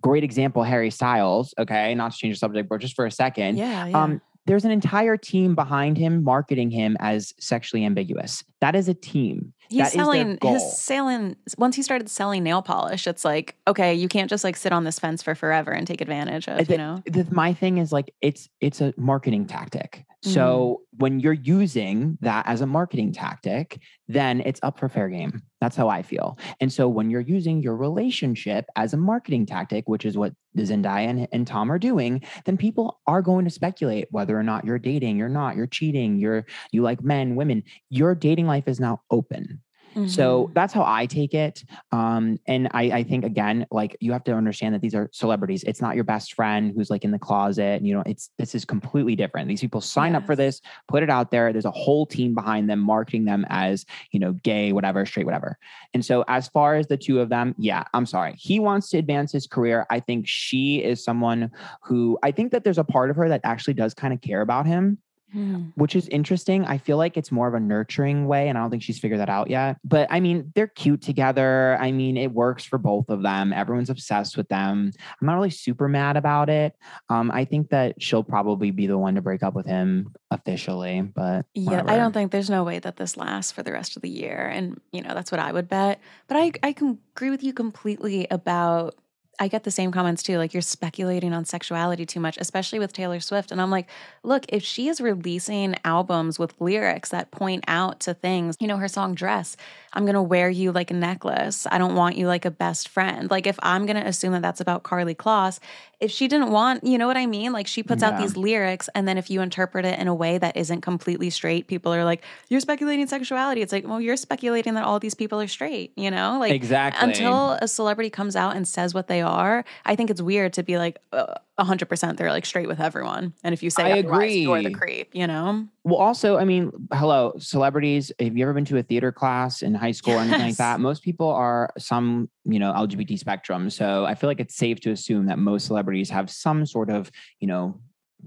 great example, Harry Styles. Okay. Not to change the subject, but just for a second. yeah, yeah. Um, there's an entire team behind him marketing him as sexually ambiguous. That is a team. He's that selling his selling once he started selling nail polish, it's like, okay, you can't just like sit on this fence for forever and take advantage of, uh, the, you know. the- my thing is like it's it's a marketing tactic. So mm-hmm. when you're using that as a marketing tactic, then it's up for fair game. That's how I feel. And so when you're using your relationship as a marketing tactic, which is what Zendaya and, and Tom are doing, then people are going to speculate whether or not you're dating, you're not, you're cheating, you're you like men, women. Your dating life is now open. So Mhm. that's how I take it. Um, and I, I think again, like you have to understand that these are celebrities. It's not your best friend who's like in the closet. And, you know, it's this is completely different. These people sign up for this, put it out there. There's a whole team behind them, marketing them as you know, gay, whatever, straight, whatever. And so as far as the two of them, yeah, I'm sorry. He wants to advance his career. I think she is someone who I think that there's a part of her that actually does kind of care about him Mhm. which is interesting. I feel like it's more of a nurturing way, and I don't think she's figured that out yet. But I mean, they're cute together. I mean, it works for both of them. Everyone's obsessed with them. I'm not really super mad about it. Um, I think that she'll probably be the one to break up with him officially, but Yeah, I don't think there's no way that this lasts for the rest of the year. And, you know, that's what I would bet. But I, I can agree with you completely about, I get the same comments too. Like you're speculating on sexuality too much, especially with Taylor Swift. And I'm like, look, if she is releasing albums with lyrics that point out to things, you know, her song Dress, I'm going to wear you like a necklace. I don't want you like a best friend. Like if I'm going to assume that that's about Karlie Kloss, if she didn't want, you know what I mean? Like she puts out these lyrics and then if you interpret it in a way that isn't completely straight, people are like, you're speculating sexuality. It's like, well, you're speculating that all these people are straight, you know? Like exactly until a celebrity comes out and says what they are, I think it's weird to be like uh, 100% they're like straight with everyone. And if you say I otherwise, you're the creep, you know? Well, also, I mean, hello, celebrities. Have you ever been to a theater class in high school or anything like that? Most people are some, you know, LGBT spectrum. So I feel like it's safe to assume that most celebrities have some sort of, you know,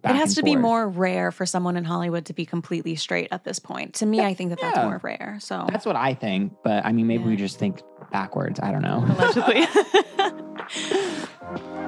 it has to be more rare for someone in Hollywood to be completely straight at this point. To me, Yeah, I think that that's more rare. So That's what I think. But I mean, maybe we just think backwards. I don't know. allegedly.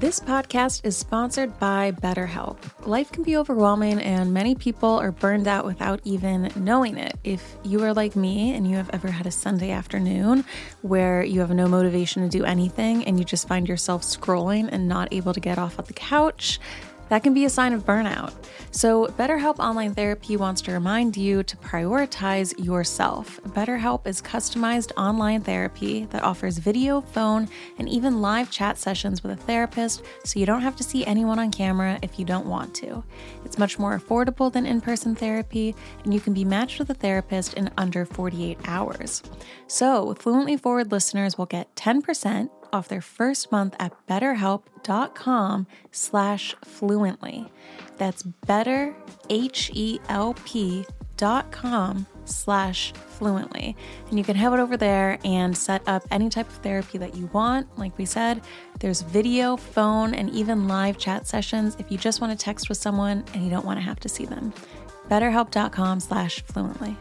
This podcast is sponsored by BetterHelp. Life can be overwhelming, and many people are burned out without even knowing it. If you are like me and you have ever had a Sunday afternoon where you have no motivation to do anything and you just find yourself scrolling and not able to get off of the couch, that can be a sign of burnout. So, BetterHelp Online Therapy wants to remind you to prioritize yourself. BetterHelp is customized online therapy that offers video, phone, and even live chat sessions with a therapist, so you don't have to see anyone on camera if you don't want to. It's much more affordable than in person therapy, and you can be matched with a therapist in under 48 hours. So, Fluently Forward listeners will get 10% off their first month at betterhelp.com slash fluently. That's better, H-E-L-P dot com slash fluently. And you can head over there and set up any type of therapy that you want. Like we said, there's video, phone, and even live chat sessions if you just want to text with someone and you don't want to have to see them. betterhelp.com slash fluently.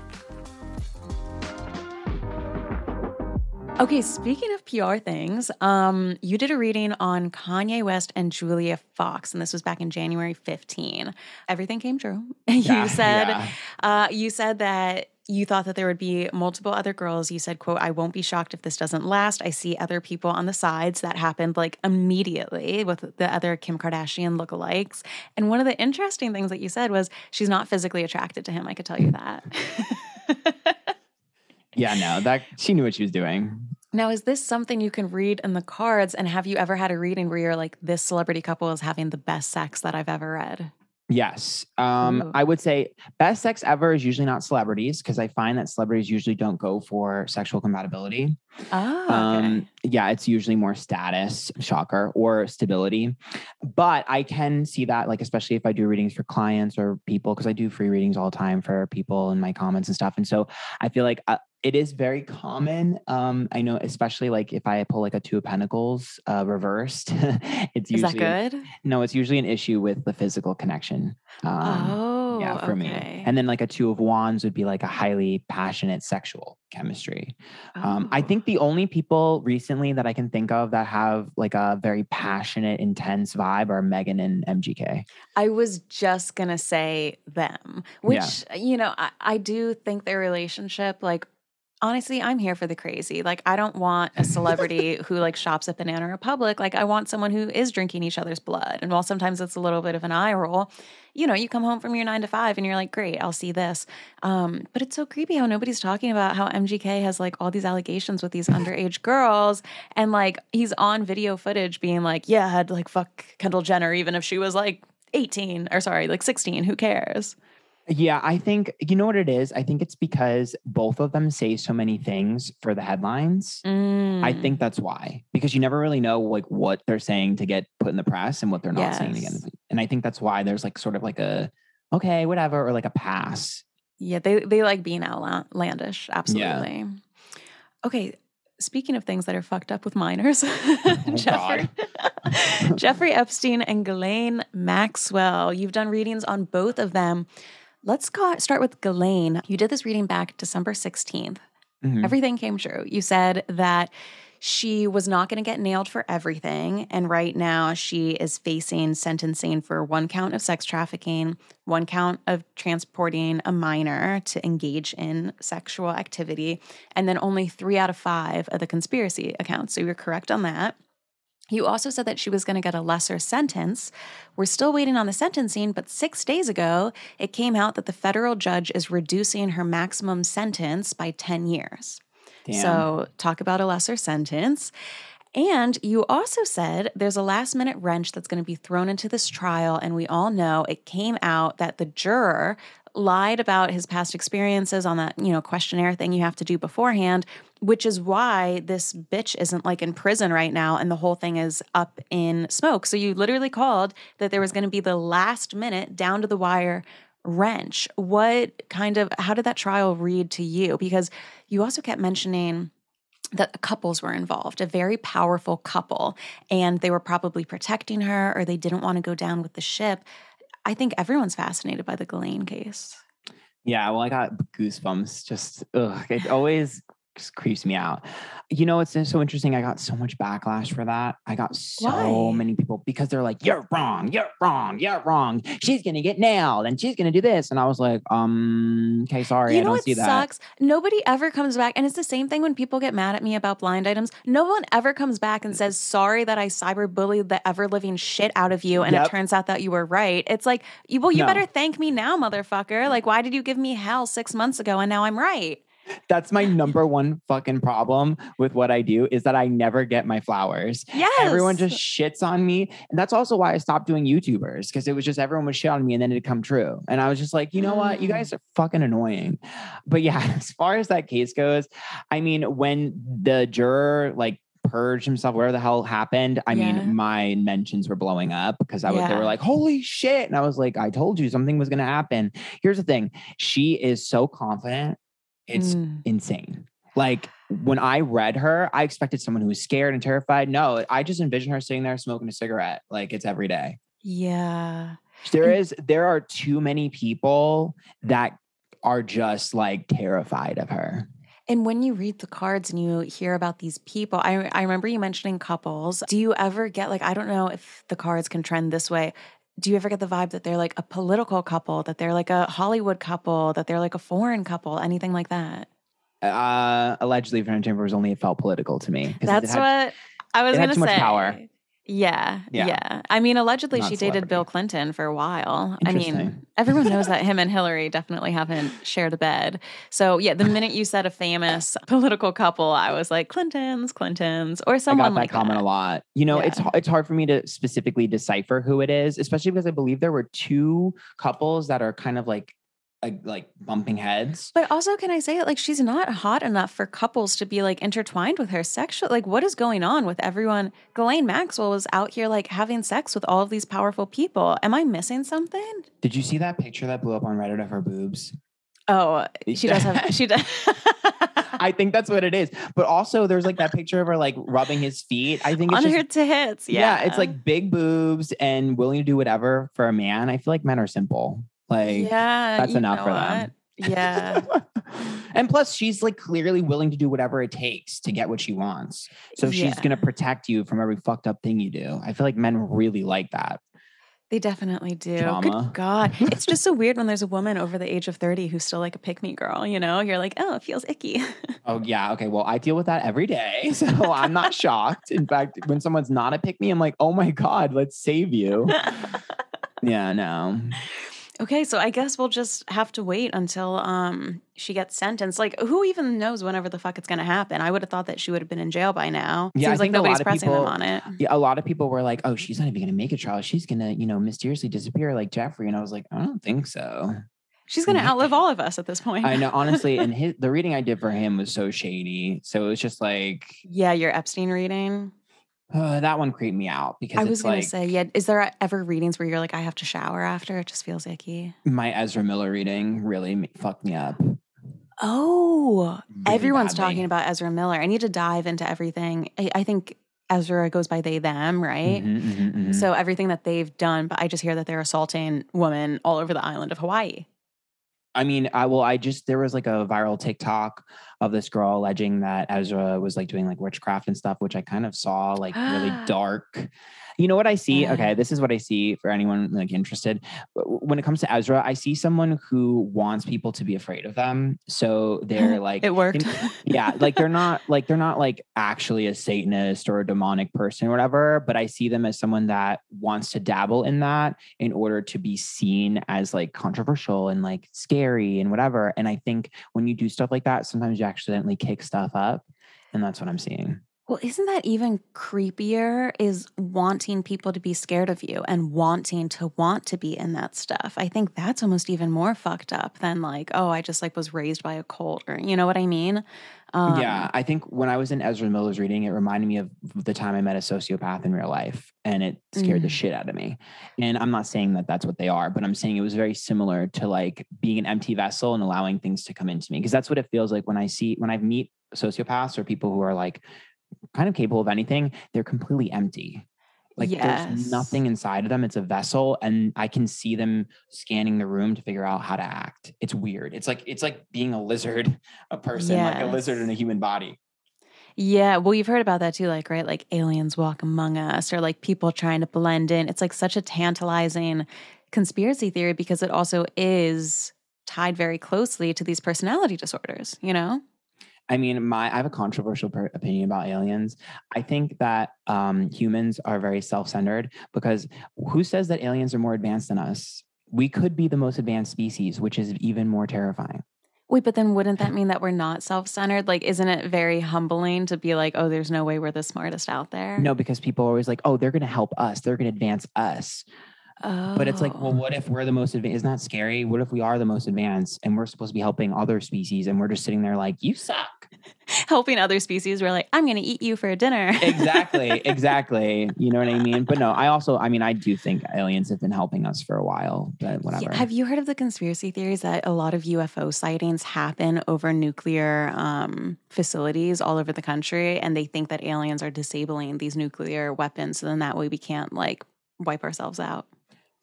Okay, speaking of PR things, um, you did a reading on Kanye West and Julia Fox, and this was back in January 15. Everything came true. you Yeah, said yeah. uh, you said that you thought that there would be multiple other girls. You said, quote, I won't be shocked if this doesn't last. I see other people on the sides. That happened like immediately with the other Kim Kardashian lookalikes. And one of the interesting things that you said was she's not physically attracted to him. I could tell you that. Yeah, no, that she knew what she was doing. Now, is this something you can read in the cards? And have you ever had a reading where you're like, this celebrity couple is having the best sex that I've ever read? Yes. Um, Ooh. I would say best sex ever is usually not celebrities because I find that celebrities usually don't go for sexual compatibility. Oh, okay. Um, yeah, it's usually more status, shocker, or stability. But I can see that, like, especially if I do readings for clients or people, because I do free readings all the time for people in my comments and stuff. And so I feel like uh, it is very common. Um, I know, especially like if I pull like a two of pentacles uh, reversed, it's is that usually good? no, it's usually an issue with the physical connection. Um, oh, yeah, for okay. me. And then like a two of wands would be like a highly passionate sexual chemistry. Um, I Oh. think the only people recently that I can think of that have like a very passionate, intense vibe are Megan and MGK. I was just gonna say them, which you know, I, I do think their relationship, like honestly, I'm here for the crazy. Like, I don't want a celebrity who like shops at Banana Republic. Like, I want someone who is drinking each other's blood. And while sometimes it's a little bit of an eye roll, you know, you come home from your nine to five and you're like, great, I'll see this. Um, but it's so creepy how nobody's talking about how MGK has like all these allegations with these underage girls. And like, he's on video footage being like, yeah, I'd like fuck Kendall Jenner, even if she was like 18 or sorry, like 16. Who cares? Yeah, I think you know what it is. I think it's because both of them say so many things for the headlines. Mm. I think that's why because you never really know like what they're saying to get put in the press and what they're not yes. saying again. And I think that's why there's like sort of like a okay, whatever, or like a pass. Yeah, they they like being outlandish. Absolutely. Yeah. Okay, speaking of things that are fucked up with minors, oh, Jeffrey, Jeffrey Epstein and Ghislaine Maxwell. You've done readings on both of them. Let's go, start with Ghislaine. You did this reading back December 16th. Mm-hmm. Everything came true. You said that she was not going to get nailed for everything. And right now, she is facing sentencing for one count of sex trafficking, one count of transporting a minor to engage in sexual activity, and then only three out of five of the conspiracy accounts. So you're correct on that. You also said that she was going to get a lesser sentence. We're still waiting on the sentencing, but six days ago, it came out that the federal judge is reducing her maximum sentence by 10 years. Damn. So, talk about a lesser sentence. And you also said there's a last minute wrench that's going to be thrown into this trial. And we all know it came out that the juror lied about his past experiences on that, you know, questionnaire thing you have to do beforehand, which is why this bitch isn't like in prison right now and the whole thing is up in smoke. So you literally called that there was going to be the last minute down to the wire wrench. What kind of how did that trial read to you? Because you also kept mentioning that couples were involved, a very powerful couple, and they were probably protecting her or they didn't want to go down with the ship. I think everyone's fascinated by the Ghislaine case. Yeah, well, I got goosebumps. Just ugh, it always creeps me out. You know, it's so interesting. I got so much backlash for that. I got so Why? many people because they're like, "You're wrong. You're wrong. You're wrong. She's gonna get nailed, and she's gonna do this." And I was like, "Um, okay, sorry, you I don't see that." Sucks. Nobody ever comes back, and it's the same thing when people get mad at me about blind items. No one ever comes back and says, "Sorry that I cyberbullied the ever living shit out of you," and yep. it turns out that you were right. It's like, well, you no. better thank me now, motherfucker. Like, why did you give me hell six months ago, and now I'm right? That's my number one fucking problem with what I do is that I never get my flowers. Yes. Everyone just shits on me. And that's also why I stopped doing YouTubers because it was just everyone would shit on me and then it'd come true. And I was just like, you know what? You mm. guys are fucking annoying. But yeah, as far as that case goes, I mean, when the juror like purged himself, whatever the hell happened. I yeah. mean, my mentions were blowing up because I was, yeah. they were like, holy shit. And I was like, I told you something was going to happen. Here's the thing. She is so confident it's mm. insane. Like when I read her, I expected someone who was scared and terrified. No, I just envision her sitting there smoking a cigarette like it's every day. Yeah. There is there are too many people that are just like terrified of her. And when you read the cards and you hear about these people, I, I remember you mentioning couples. Do you ever get like, I don't know if the cards can trend this way do you ever get the vibe that they're like a political couple, that they're like a Hollywood couple, that they're like a foreign couple, anything like that? Uh, allegedly, Fernand Chambers only felt political to me. That's had, what I was going to say. Much power. Yeah, yeah, yeah. I mean, allegedly, Not she dated Bill Clinton for a while. I mean, everyone knows that him and Hillary definitely haven't shared a bed. So, yeah, the minute you said a famous political couple, I was like, Clintons, Clintons, or someone I got that like comment that. a lot. You know, yeah. it's it's hard for me to specifically decipher who it is, especially because I believe there were two couples that are kind of like like, bumping heads. But also, can I say it like she's not hot enough for couples to be like intertwined with her sexually? Like, what is going on with everyone? Ghislaine Maxwell was out here like having sex with all of these powerful people. Am I missing something? Did you see that picture that blew up on Reddit of her boobs? Oh, she does have. She does. I think that's what it is. But also, there's like that picture of her like rubbing his feet. I think it's on her tits. Yeah. yeah, it's like big boobs and willing to do whatever for a man. I feel like men are simple. Like, yeah, that's enough for them. Yeah. and plus, she's like clearly willing to do whatever it takes to get what she wants. So she's going to protect you from every fucked up thing you do. I feel like men really like that. They definitely do. Drama. Good God. it's just so weird when there's a woman over the age of 30 who's still like a pick me girl, you know? You're like, oh, it feels icky. Oh yeah. Okay. Well, I deal with that every day, so I'm not shocked. In fact, when someone's not a pick me, I'm like, oh my god, let's save you. yeah. No. Okay, so I guess we'll just have to wait until um she gets sentenced. Like, who even knows whenever the fuck it's gonna happen? I would have thought that she would have been in jail by now. Yeah, I Seems like a nobody's lot of pressing people- them on it. Yeah, a lot of people were like, "Oh, she's not even gonna make it, trial. She's gonna, you know, mysteriously disappear like Jeffrey." And I was like, "I don't think so." She's gonna outlive all of us at this point. I know, honestly, and his the reading I did for him was so shady. So it was just like yeah, your Epstein reading. Uh, that one creeped me out because I was gonna like say, yeah. Is there ever readings where you're like, I have to shower after? It just feels icky. my Ezra Miller reading really fucked me up. Oh, really everyone's badly. talking about Ezra Miller. I need to dive into everything. I, I think Ezra goes by they them, right? Mhm, mhm, mhm. So everything that they've done, but I just hear that they're assaulting women all over the island of Hawaii. I mean, I well, I just there was like a viral TikTok of this girl alleging that Ezra was like doing like witchcraft and stuff, which I kind of saw like really dark. You know what I see? Yeah. Okay, this is what I see for anyone like interested. When it comes to Ezra, I see someone who wants people to be afraid of them. So they're like It worked. yeah, like they're not like they're not like actually a Satanist or a demonic person or whatever, but I see them as someone that wants to dabble in that in order to be seen as like controversial and like scary and whatever. And I think when you do stuff like that, sometimes you accidentally kick stuff up. And that's what I'm seeing. Well, isn't that even creepier? Is wanting people to be scared of you and wanting to want to be in that stuff. I think that's almost even more fucked up than like, oh, I just like was raised by a cult or you know what I mean? Um, yeah, I think when I was in Ezra Miller's reading, it reminded me of the time I met a sociopath in real life, and it scared the Mm. shit out of me. And I'm not saying that that's what they are, but I'm saying it was very similar to like being an empty vessel and allowing things to come into me, because that's what it feels like when I see when I meet sociopaths or people who are like kind of capable of anything. They're completely empty. Like Yes. there's nothing inside of them. It's a vessel, and I can see them scanning the room to figure out how to act. It's weird. It's like it's like being a lizard, a person, like a lizard in a human body. Yeah, well, you've heard about that too, like, right? Like aliens walk among us or like people trying to blend in. It's like such a tantalizing conspiracy theory because it also is tied very closely to these personality disorders, you know? I mean, my I have a controversial per- opinion about aliens. I think that um, humans are very self-centered because who says that aliens are more advanced than us? We could be the most advanced species, which is even more terrifying. Wait, but then wouldn't that mean that we're not self centered? Like, isn't it very humbling to be like, oh, there's no way we're the smartest out there? No, because people are always like, "Oh, they're going to help us. They're going to advance us." Oh. But it's like, well, what if we're the most advanced? Isn't that scary? What if we are the most advanced and we're supposed to be helping other species and we're just sitting there like, "You suck." helping other species, we're like, I'm going to eat you for a dinner. exactly exactly you know what i mean but no i also i mean i do think aliens have been helping us for a while but whatever Have you heard of the conspiracy theories that a lot of UFO sightings happen over nuclear um, facilities all over the country? And they think that aliens are disabling these nuclear weapons. So then that way we can't like wipe ourselves out.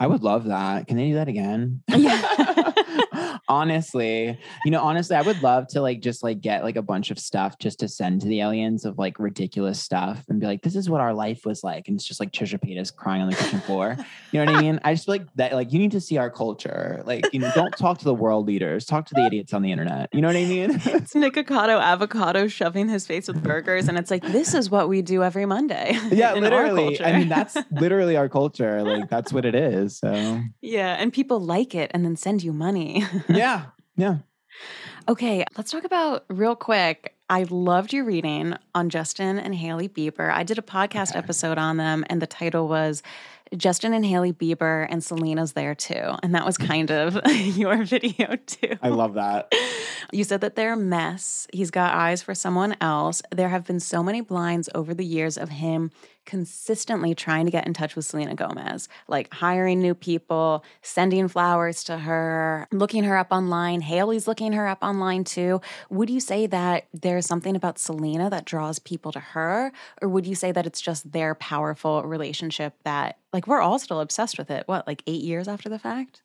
I would love that can they do that again Yeah. honestly you know honestly i would love to like just like get like a bunch of stuff just to send to the aliens of like ridiculous stuff and be like this is what our life was like and it's just like trisha paytas crying on the kitchen floor you know what i mean i just feel like that like you need to see our culture like you know don't talk to the world leaders talk to the idiots on the internet you know what i mean it's Nikocado avocado shoving his face with burgers. And it's like, this is what we do every Monday. yeah literally i mean that's literally our culture like that's what it is so yeah. And people like it and then send you money. yeah yeah Okay, let's talk about real quick. I loved your reading on Justin and Hailey Bieber. I did a podcast Okay. episode on them, and the title was Justin and Hailey Bieber, and Selena's there too. And that was kind of your video too. i love that You said that they're a mess. He's got eyes for someone else. There have been so many blinds over the years of him consistently trying to get in touch with Selena Gomez, like hiring new people, sending flowers to her, looking her up online. Hailey's looking her up online too. Would you say that there's something about Selena that draws people to her? Or would you say that it's just their powerful relationship that, like, we're all still obsessed with it? What, like eight years after the fact?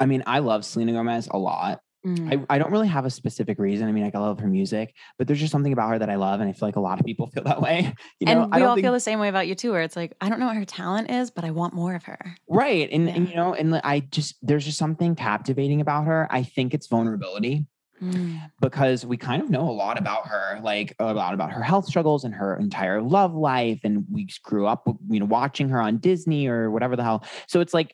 I mean, I love Selena Gomez a lot. Mm. I, I don't really have a specific reason. I mean, like I love her music, but there's just something about her that I love, and I feel like a lot of people feel that way. You know, and I we all think, feel the same way about you too, where it's like, I don't know what her talent is, but I want more of her. right, and, and you know, and I just there's just something captivating about her. I think it's vulnerability. Mm. because we kind of know a lot about her, like a lot about her health struggles and her entire love life. And we grew up, you know, watching her on Disney or whatever the hell. So it's like,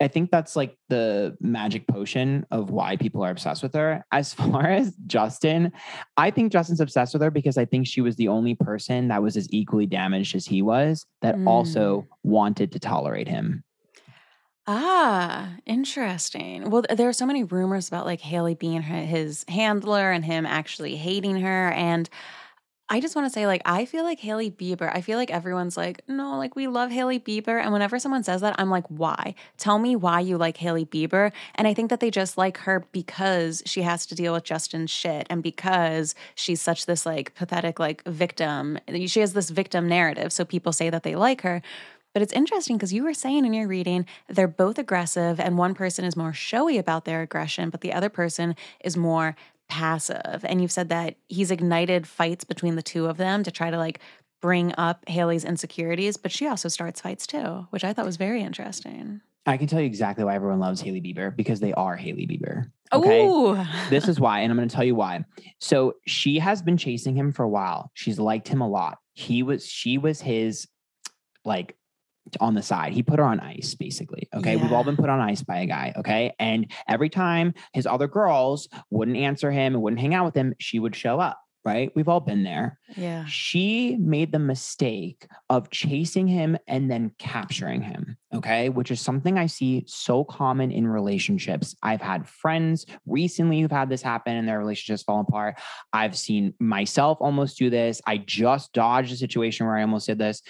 I think that's like the magic potion of why people are obsessed with her. As far as Justin, I think Justin's obsessed with her because I think she was the only person that was as equally damaged as he was that mm. also wanted to tolerate him. Ah, interesting. Well, there are so many rumors about like Hailey being his handler and him actually hating her. And I just want to say, like, I feel like Hailey Bieber. I feel like everyone's like, no, like, we love Hailey Bieber. And whenever someone says that, I'm like, why? Tell me why you like Hailey Bieber. And I think that they just like her because she has to deal with Justin's shit and because she's such this, like, pathetic, like, victim. She has this victim narrative. So people say that they like her. But it's interesting because you were saying in your reading they're both aggressive, and one person is more showy about their aggression, but the other person is more passive. And you've said that he's ignited fights between the two of them to try to like bring up Hailey's insecurities, but she also starts fights too, which I thought was very interesting. I can tell you exactly why everyone loves Hailey Bieber because they are Hailey Bieber. Okay. This is why. And I'm going to tell you why. So she has been chasing him for a while. She's liked him a lot. He was, she was his like on the side. He put her on ice, basically. Okay. Yeah. We've all been put on ice by a guy. Okay. And every time his other girls wouldn't answer him and wouldn't hang out with him, she would show up. Right. We've all been there. Yeah. She made the mistake of chasing him and then capturing him. Okay. Which is something I see so common in relationships. I've had friends recently who've had this happen and their relationships fall apart. I've seen myself almost do this. I just dodged a situation where I almost did this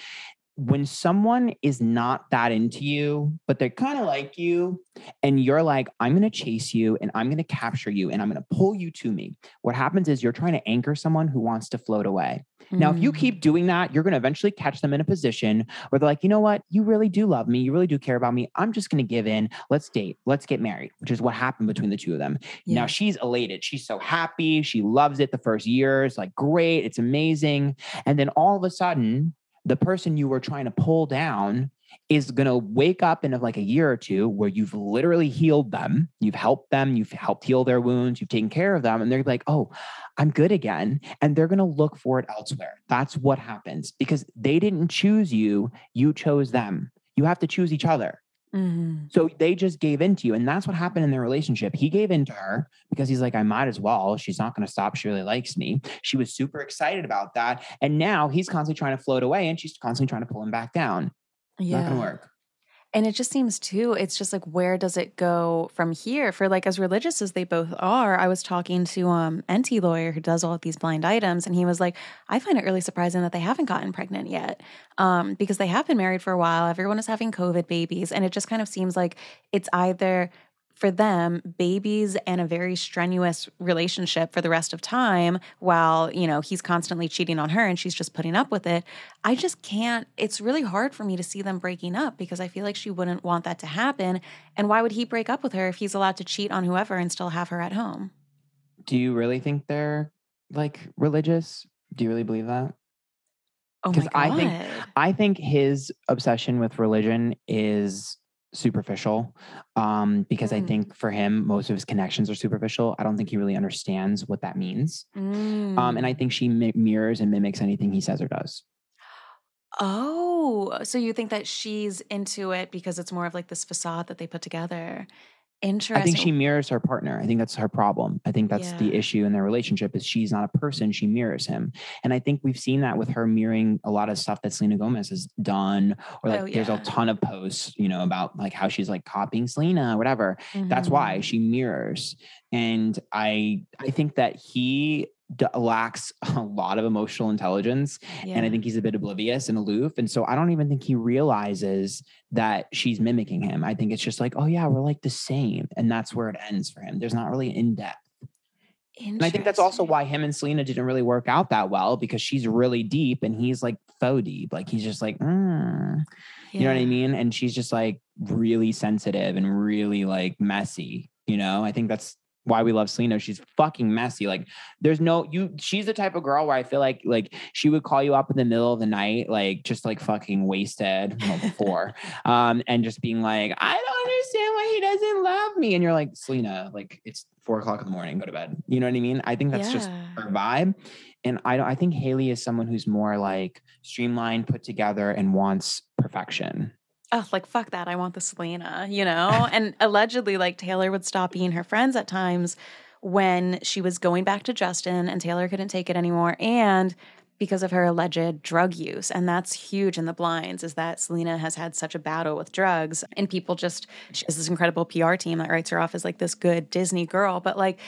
when someone is not that into you, but they're kind of like you, and you're like, I'm going to chase you and I'm going to capture you and I'm going to pull you to me, what happens is you're trying to anchor someone who wants to float away. Mm. Now, if you keep mm. doing that, you're going to eventually catch them in a position where they're like, you know what? You really do love me. You really do care about me. I'm just going to give in. Let's date. Let's get married, which is what happened between the two of them. Yeah. Now she's elated. She's so happy. She loves it the first year years, like, great. It's amazing. And then all of a sudden, the person you were trying to pull down is going to wake up in like a year or two where you've literally healed them, you've helped them, you've helped heal their wounds, you've taken care of them, and they're like, oh, I'm good again. And they're going to look for it elsewhere. That's what happens because they didn't choose you, you chose them. You have to choose each other. Mm-hmm. So they just gave in to you. And that's what happened in their relationship. He gave in to her because he's like, I might as well. She's not going to stop. She really likes me. She was super excited about that. And now he's constantly trying to float away and she's constantly trying to pull him back down. Yeah. Not going to work. And it just seems too, it's just like, where does it go from here? For like as religious as they both are, I was talking to um Enty lawyer who does all of these blind items, and he was like, I find it really surprising that they haven't gotten pregnant yet. Um, because they have been married for a while. Everyone is having COVID babies, and it just kind of seems like it's either for them babies and a very strenuous relationship for the rest of time while you know he's constantly cheating on her and she's just putting up with it i just can't it's really hard for me to see them breaking up because i feel like she wouldn't want that to happen. And why would he break up with her if he's allowed to cheat on whoever and still have her at home? Do you really think they're like religious? Do you really believe that? Oh because oh I think I think his obsession with religion is superficial um, because mm. I think for him, most of his connections are superficial. I don't think he really understands what that means. Mm. Um, and I mm. think she mi- mirrors and mimics anything he says or does. Oh, so you think that she's into it because it's more of like this facade that they put together Interesting. I think she mirrors her partner. I think that's her problem. I think that's yeah. the issue in their relationship is she's not a person, she mirrors him. And I think we've seen that with her mirroring a lot of stuff that Selena Gomez has done or like oh, yeah. there's a ton of posts, you know, about like how she's like copying Selena or whatever. Mm-hmm. That's why mm-hmm. she mirrors. And I I think that he lacks a lot of emotional intelligence yeah. and i think he's a bit oblivious and aloof and so i don't even think he realizes that she's mimicking him i think it's just like oh yeah we're like the same and that's where it ends for him there's not really in depth and I think that's also why him and Selena didn't really work out that well because she's really deep and he's like faux deep. Like he's just like, mm. yeah. you know what I mean? And she's just like really sensitive and really like messy. You know, I think that's why we love Selena. She's fucking messy. Like there's no you she's the type of girl where I feel like like she would call you up in the middle of the night, like just like fucking wasted well, before. um, and just being like, I don't understand why he doesn't love me. And you're like, Selena, like it's four o'clock in the morning, go to bed. You know what I mean? I think that's yeah. just her vibe. And I don't I think Hailey is someone who's more like streamlined, put together, and wants perfection oh, like fuck that. I want the Selena, you know? and allegedly, like Taylor would stop being her friends at times when she was going back to Justin and Taylor couldn't take it anymore. And because of her alleged drug use. And that's huge in the blinds is that Selena has had such a battle with drugs and people just, she has this incredible PR team that writes her off as like this good Disney girl. But like,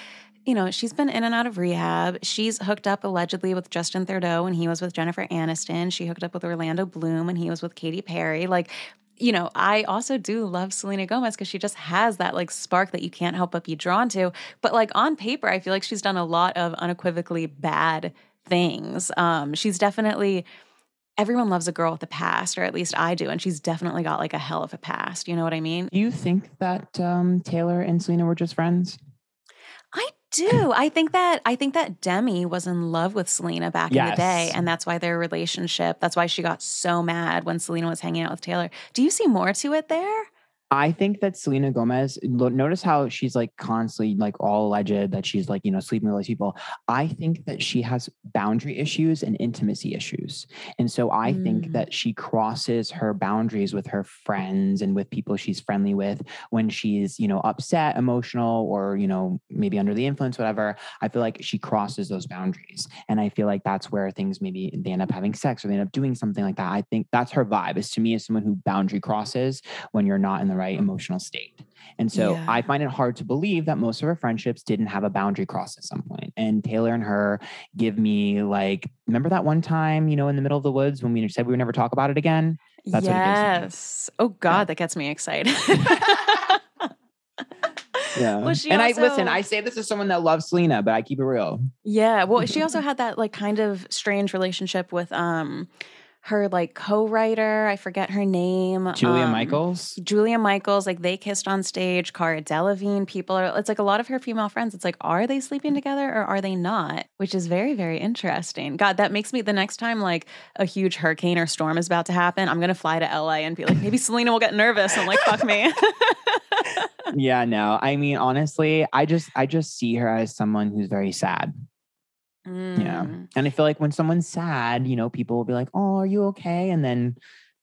you know, she's been in and out of rehab. She's hooked up allegedly with Justin Theroux when he was with Jennifer Aniston. She hooked up with Orlando Bloom when he was with Katy Perry. Like, you know, I also do love Selena Gomez because she just has that like spark that you can't help but be drawn to. But like on paper, I feel like she's done a lot of unequivocally bad things. Um, she's definitely everyone loves a girl with a past, or at least I do, and she's definitely got like a hell of a past. You know what I mean? Do you think that um, Taylor and Selena were just friends? Do. I think that I think that Demi was in love with Selena back yes. in the day, and that's why their relationship. That's why she got so mad when Selena was hanging out with Taylor. Do you see more to it there? I think that Selena Gomez, notice how she's like constantly like all alleged that she's like, you know, sleeping with all these people. I think that she has boundary issues and intimacy issues. And so I mm. think that she crosses her boundaries with her friends and with people she's friendly with when she's, you know, upset, emotional, or, you know, maybe under the influence, whatever. I feel like she crosses those boundaries. And I feel like that's where things maybe they end up having sex or they end up doing something like that. I think that's her vibe is to me as someone who boundary crosses when you're not in the right emotional state. And so yeah. I find it hard to believe that most of her friendships didn't have a boundary cross at some point. And Taylor and her give me like, remember that one time, you know, in the middle of the woods when we said we would never talk about it again? That's yes. Oh God, yeah. that gets me excited. yeah. Well, and also, I listen, I say this as someone that loves Selena, but I keep it real. Yeah. Well, she also had that like kind of strange relationship with um her like co-writer, I forget her name. Julia um, Michaels. Julia Michaels, like they kissed on stage. Cara Delevingne, people are it's like a lot of her female friends. It's like, are they sleeping together or are they not? Which is very, very interesting. God, that makes me the next time like a huge hurricane or storm is about to happen, I'm gonna fly to LA and be like, maybe Selena will get nervous and like fuck me. yeah, no. I mean, honestly, I just I just see her as someone who's very sad. Mm. Yeah. And I feel like when someone's sad, you know, people will be like, oh, are you okay? And then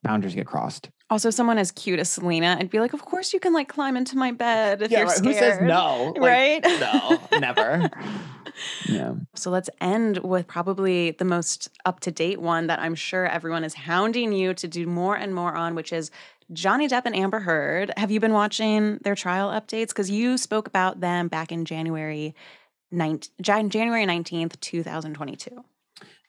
boundaries get crossed. Also, someone as cute as Selena, I'd be like, of course you can like climb into my bed if yeah, you're right. scared. Who says no? Like, right? No, never. yeah. So let's end with probably the most up to date one that I'm sure everyone is hounding you to do more and more on, which is Johnny Depp and Amber Heard. Have you been watching their trial updates? Because you spoke about them back in January 19, January 19th, 2022?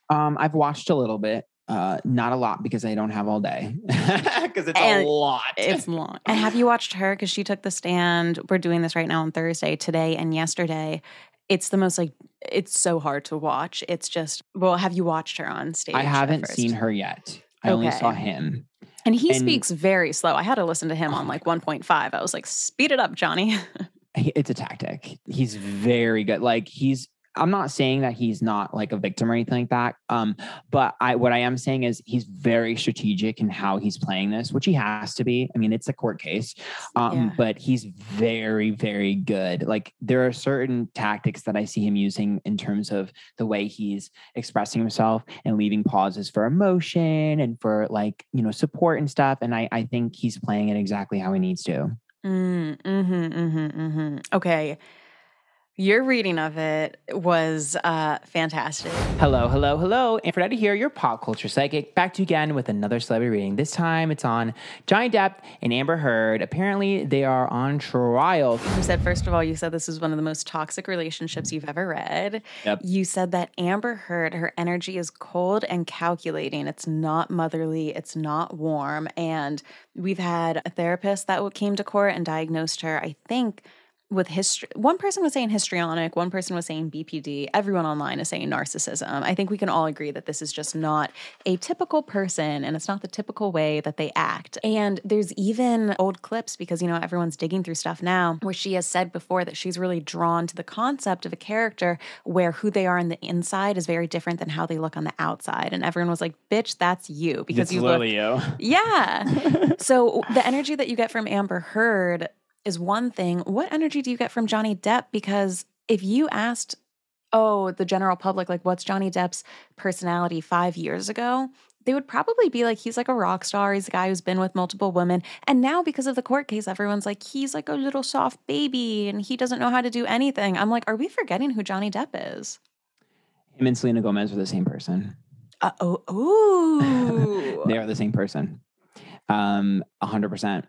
Um, I've watched a little bit. Uh, not a lot because I don't have all day because it's and a lot. It's long. And have you watched her? Because she took the stand. We're doing this right now on Thursday, today, and yesterday. It's the most like it's so hard to watch. It's just well, have you watched her on stage? I haven't seen her yet. I okay. only saw him. And he and, speaks very slow. I had to listen to him oh on like 1.5. I was like, speed it up, Johnny. it's a tactic. He's very good. Like he's I'm not saying that he's not like a victim or anything like that. Um, but I what I am saying is he's very strategic in how he's playing this, which he has to be. I mean, it's a court case. Um, yeah. but he's very, very good. Like there are certain tactics that I see him using in terms of the way he's expressing himself and leaving pauses for emotion and for like, you know, support and stuff. And I, I think he's playing it exactly how he needs to. Mm, mm-hmm, mm-hmm, mm-hmm. Okay. Your reading of it was uh, fantastic. Hello, hello, hello. Antphrodite here, your pop culture psychic, back to you again with another celebrity reading. This time it's on Johnny Depp and Amber Heard. Apparently, they are on trial. You said, first of all, you said this is one of the most toxic relationships you've ever read. Yep. You said that Amber Heard, her energy is cold and calculating. It's not motherly, it's not warm. And we've had a therapist that came to court and diagnosed her, I think with history. One person was saying histrionic, one person was saying BPD. Everyone online is saying narcissism. I think we can all agree that this is just not a typical person and it's not the typical way that they act. And there's even old clips because, you know, everyone's digging through stuff now where she has said before that she's really drawn to the concept of a character where who they are on the inside is very different than how they look on the outside. And everyone was like, bitch, that's you because it's you look. you. Yeah. so the energy that you get from Amber Heard is one thing. What energy do you get from Johnny Depp? Because if you asked, oh, the general public, like, what's Johnny Depp's personality five years ago? They would probably be like, he's like a rock star. He's a guy who's been with multiple women. And now, because of the court case, everyone's like, he's like a little soft baby and he doesn't know how to do anything. I'm like, are we forgetting who Johnny Depp is? Him and Selena Gomez are the same person. Uh, oh, ooh. they are the same person. Um, 100%.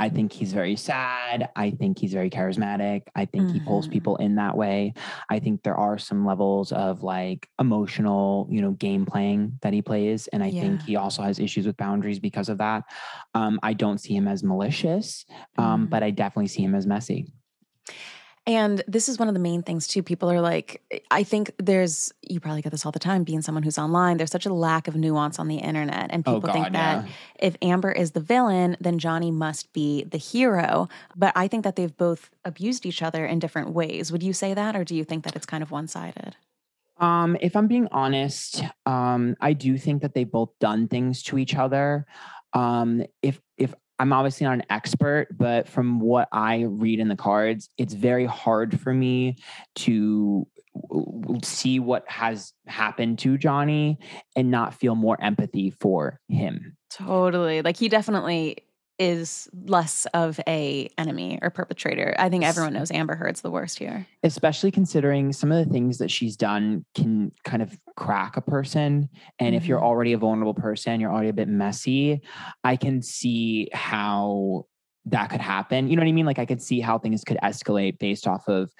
I think he's very sad. I think he's very charismatic. I think mm-hmm. he pulls Mhm. people in that way. I think there are some levels of like emotional, you know, game playing that he plays. And I think he also has issues with boundaries because of that. Um, I don't see him as malicious, um, Mhm. but I definitely see him as messy. And this is one of the main things too. People are like, I think there's, you probably get this all the time being someone who's online. There's such a lack of nuance on the internet. And Oh, people think that yeah. if Amber is the villain, then Johnny must be the hero. But I think that they've both abused each other in different ways. Would you say that? Or do you think that it's kind of one sided? Um, if I'm being honest, um, I do think that they've both done things to each other. Um, if if I'm obviously not an expert, but from what I read in the cards, it's very hard for me to see what has happened to Johnny and not feel more empathy for him. Totally. Like he definitely is less of a enemy or perpetrator. I think everyone knows Amber Heard's the worst here. especially considering some of the things that she's done can kind of crack a person. And if you're Mhm. already a vulnerable person, you're already a bit messy, I can see how that could happen. You know what I mean? Like I could see how things could escalate based off of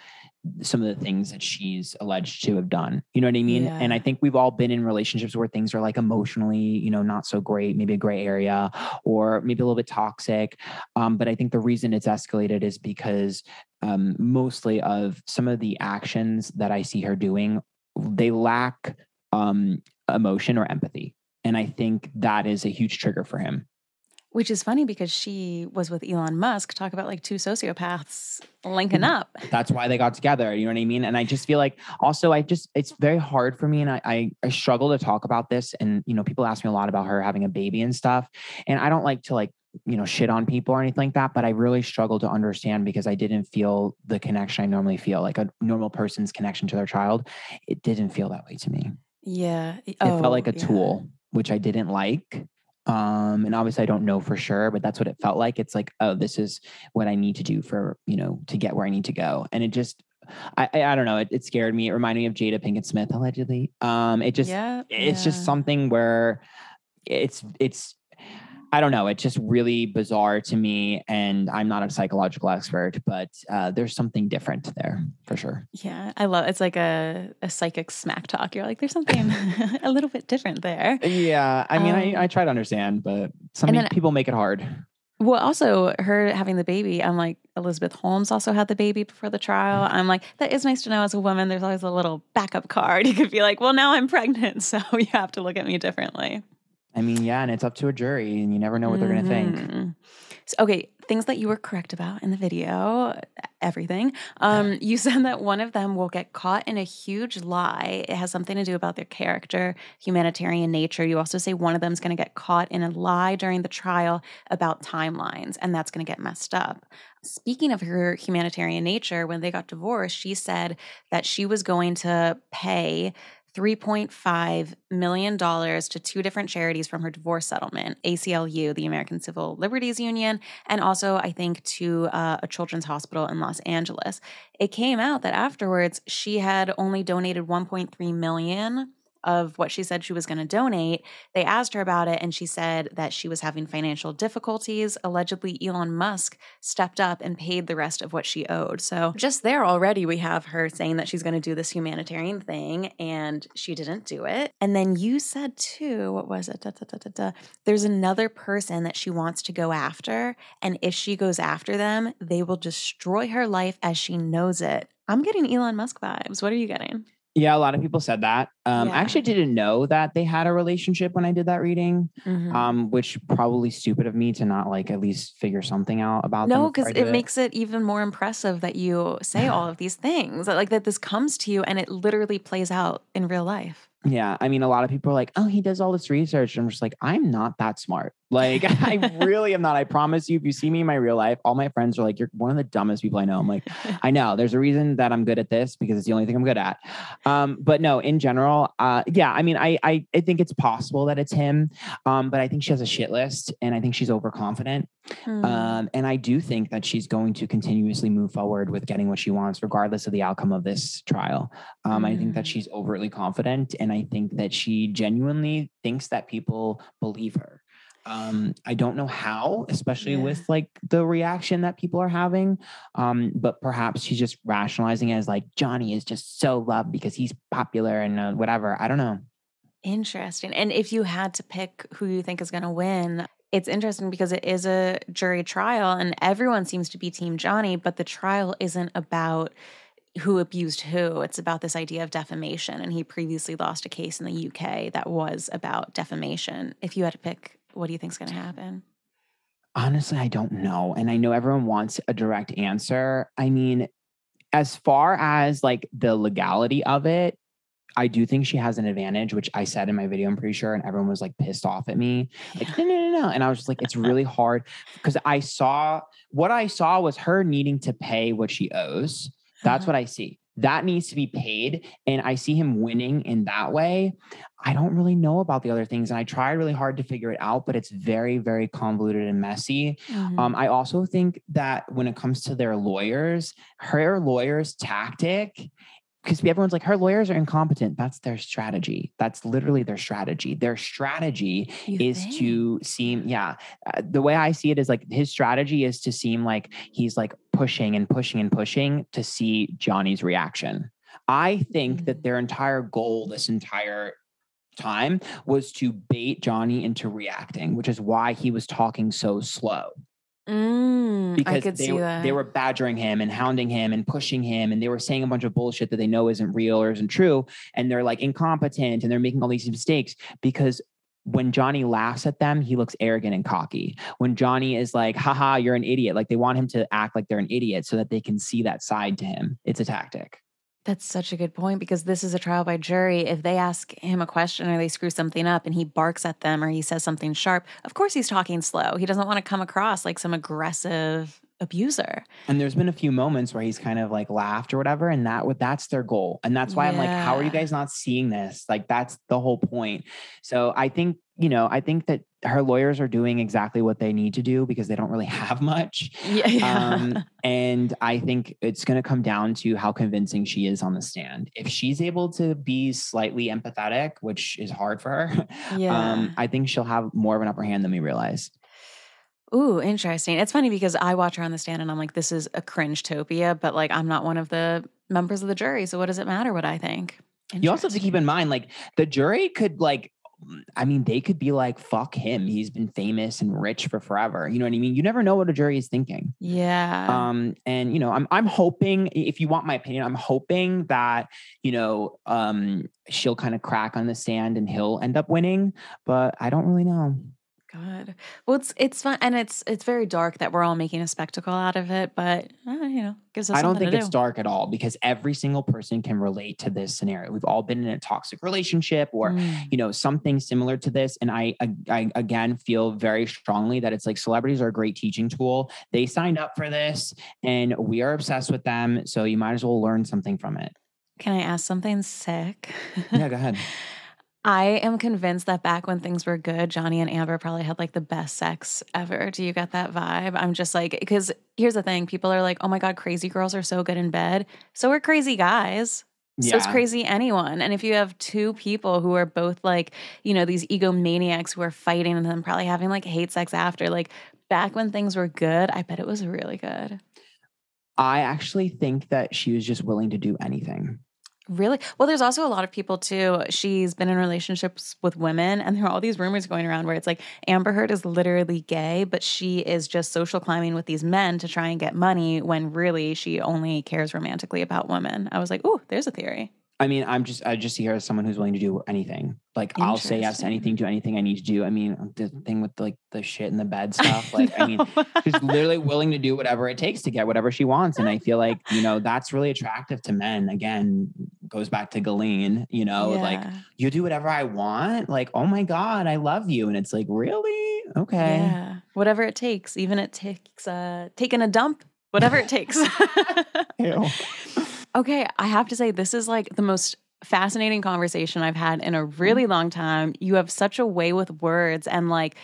some of the things that she's alleged to have done. You know what I mean? And I think we've all been in relationships where things are like emotionally, you know, not so great, maybe a gray area or maybe a little bit toxic. Um, but I think the reason it's escalated is because um, mostly of some of the actions that I see her doing, they lack um, emotion or empathy. And I think that is a huge trigger for him. Which is funny because she was with Elon Musk. Talk about like two sociopaths linking mm-hmm. up. That's why they got together. You know what I mean? And I just feel like also I just it's very hard for me and I, I I struggle to talk about this. And you know, people ask me a lot about her having a baby and stuff. And I don't like to like you know shit on people or anything like that but i really struggle to understand because i didn't feel the connection i normally feel like a normal person's connection to their child it didn't feel that way to me Yeah. it felt oh, like a yeah. tool which i didn't like um and obviously i don't know for sure but that's what it felt like. It's like oh this is what i need to do for you know to get where i need to go. And it just i i, I don't know it, it scared me. It reminded me of jada pinkett smith allegedly. Um it just yeah, it's just something where it's it's I don't know. It's just really bizarre to me, and I'm not a psychological expert, but uh, there's something different there for sure. Yeah, I love it's like a, a psychic smack talk. You're like, there's something a little bit different there. Yeah, I mean, Um, I, I try to understand, but some then- people make it hard. Well, also her having the baby, I'm like, Elizabeth Holmes also had the baby before the trial. I'm like, that is nice to know as a woman. There's always a little backup card. You could be like, well, now I'm pregnant, so you have to look at me differently. I mean, yeah, and it's up to a jury, and you never know what they're going to think. Mhm. So, okay, things that you were correct about in the video, everything. Um, you said that one of them will get caught in a huge lie. It has something to do about their character, humanitarian nature. You also say one of them is going to get caught in a lie during the trial about timelines, and that's going to get messed up. Speaking of her humanitarian nature, when they got divorced, she said that she was going to pay $3.5 million to two different charities from her divorce settlement ACLU, the American Civil Liberties Union, and also, I think, to uh, a children's hospital in Los Angeles. It came out that afterwards she had only donated 1.3 million of what she said she was going to donate, they asked her about it and she said that she was having financial difficulties. Allegedly, Elon Musk stepped up and paid the rest of what she owed. So, just there already, we have her saying that she's going to do this humanitarian thing and she didn't do it. And then you said too, what was it? Da, da, da, There's another person that she wants to go after. And if she goes after them, they will destroy her life as she knows it. I'm getting Elon Musk vibes. What are you getting? Yeah, a lot of people said that. Um, Yeah. I actually didn't know that they had a relationship when I did that reading, Mhm. um, which probably stupid of me to not like at least figure something out about No, because I did it makes it even more impressive that you say all of these things, like that this comes to you and it literally plays out in real life. Yeah, I mean, a lot of people are like, "Oh, he does all this research." I'm just like, I'm not that smart. Like, I really am not. I promise you. If you see me in my real life, all my friends are like, "You're one of the dumbest people I know." I'm like, I know. There's a reason that I'm good at this because it's the only thing I'm good at. Um, but no, in general, uh, yeah. I mean, I, I I think it's possible that it's him, um, but I think she has a shit list, and I think she's overconfident. Hmm. Um, and I do think that she's going to continuously move forward with getting what she wants, regardless of the outcome of this trial. Um, I think that Mm. she's overtly confident, and I think that she genuinely thinks that people believe her. Um, I don't know how, especially Yeah. with like the reaction that people are having. Um, but perhaps she's just rationalizing it as like Johnny is just so loved because he's popular and uh, whatever. I don't know. Interesting. And if you had to pick who you think is going to win, it's interesting because it is a jury trial and everyone seems to be Team Johnny, but the trial isn't about who abused who. It's about this idea of defamation. And he previously lost a case in the UK that was about defamation. If you had to pick, what do you think is going to happen? Honestly, I don't know. And I know everyone wants a direct answer. I mean, as far as like the legality of it, I do think she has an advantage, which I said in my video, I'm pretty sure. And everyone was like pissed off at me. Like, no, no, no, no. And I was just like, it's really hard because I saw what I saw was her needing to pay what she owes. That's what I see. That needs to be paid. And I see him winning in that way. I don't really know about the other things. And I tried really hard to figure it out, but it's very, very convoluted and messy. Mhm. Um, I also think that when it comes to their lawyers, her lawyer's tactic, because everyone's like, her lawyers are incompetent. That's their strategy. That's literally their strategy. Their strategy You is think? to seem, yeah. Uh, the way I see it is like his strategy is to seem like he's like pushing and pushing and pushing to see Johnny's reaction. I think Mm. that their entire goal this entire time was to bait Johnny into reacting, which is why he was talking so slow Mm, because they, see were, that. they were badgering him and hounding him and pushing him and they were saying a bunch of bullshit that they know isn't real or isn't true and they're like incompetent and they're making all these mistakes because when Johnny laughs at them, he looks arrogant and cocky. When Johnny is like, haha, you're an idiot, like they want him to act like they're an idiot so that they can see that side to him. It's a tactic. That's such a good point because this is a trial by jury. If they ask him a question or they screw something up and he barks at them or he says something sharp, of course he's talking slow. He doesn't want to come across like some aggressive abuser. And there's been a few moments where he's kind of like laughed or whatever, and that that's their goal. And that's why I'm like, how are you guys not seeing this? Like that's the whole point. So I think, you know, I think that her lawyers are doing exactly what they need to do because they don't really have much. Yeah. Um, and I think it's going to come down to how convincing she is on the stand. If she's able to be slightly empathetic, which is hard for her, yeah. um, I think she'll have more of an upper hand than we realize. Ooh, interesting. It's funny because I watch her on the stand and I'm like, this is a cringe topia, but like I'm not one of the members of the jury. So what does it matter what I think? You also have to keep in mind, like the jury could like, I mean, they could be like, "Fuck him. He's been famous and rich for forever." You know what I mean? You never know what a jury is thinking. Yeah. Um, and you know, I'm I'm hoping, if you want my opinion, I'm hoping that you know, um, she'll kind of crack on the stand and he'll end up winning, but I don't really know. God. Well, it's it's fun and it's it's very dark that we're all making a spectacle out of it, but uh, you know, gives us I don't think it's do. dark at all because every single person can relate to this scenario. We've all been in a toxic relationship or Mm. you know something similar to this and I, I i again feel very strongly that it's like celebrities are a great teaching tool they signed up for this and we are obsessed with them so you might as well learn something from it Can I ask something sick? yeah go ahead I am convinced that back when things were good, Johnny and Amber probably had like the best sex ever. Do you get that vibe? I'm just like, because here's the thing people are like, oh my God, crazy girls are so good in bed. So we're crazy guys. So it's crazy anyone. And if you have two people who are both like, you know, these egomaniacs who are fighting and then probably having like hate sex after, like back when things were good, I bet it was really good. I actually think that she was just willing to do anything. Really? Well, there's also a lot of people too. She's been in relationships with women, and there are all these rumors going around where it's like Amber Heard is literally gay, but she is just social climbing with these men to try and get money when really she only cares romantically about women. I was like, oh, there's a theory. I mean, I'm just I just see her as someone who's willing to do anything. Like I'll say yes to anything, do anything I need to do. I mean, the thing with like the shit in the bed stuff. Like, no. I mean, she's literally willing to do whatever it takes to get whatever she wants. And I feel like, you know, that's really attractive to men. Again, goes back to Galeen, you know, yeah. like you do whatever I want. Like, oh my God, I love you. And it's like, really? Okay. Yeah. Whatever it takes. Even it takes uh taking a dump, whatever it takes. Okay, I have to say, this is like the most fascinating conversation I've had in a really mm-hmm. long time. You have such a way with words and like,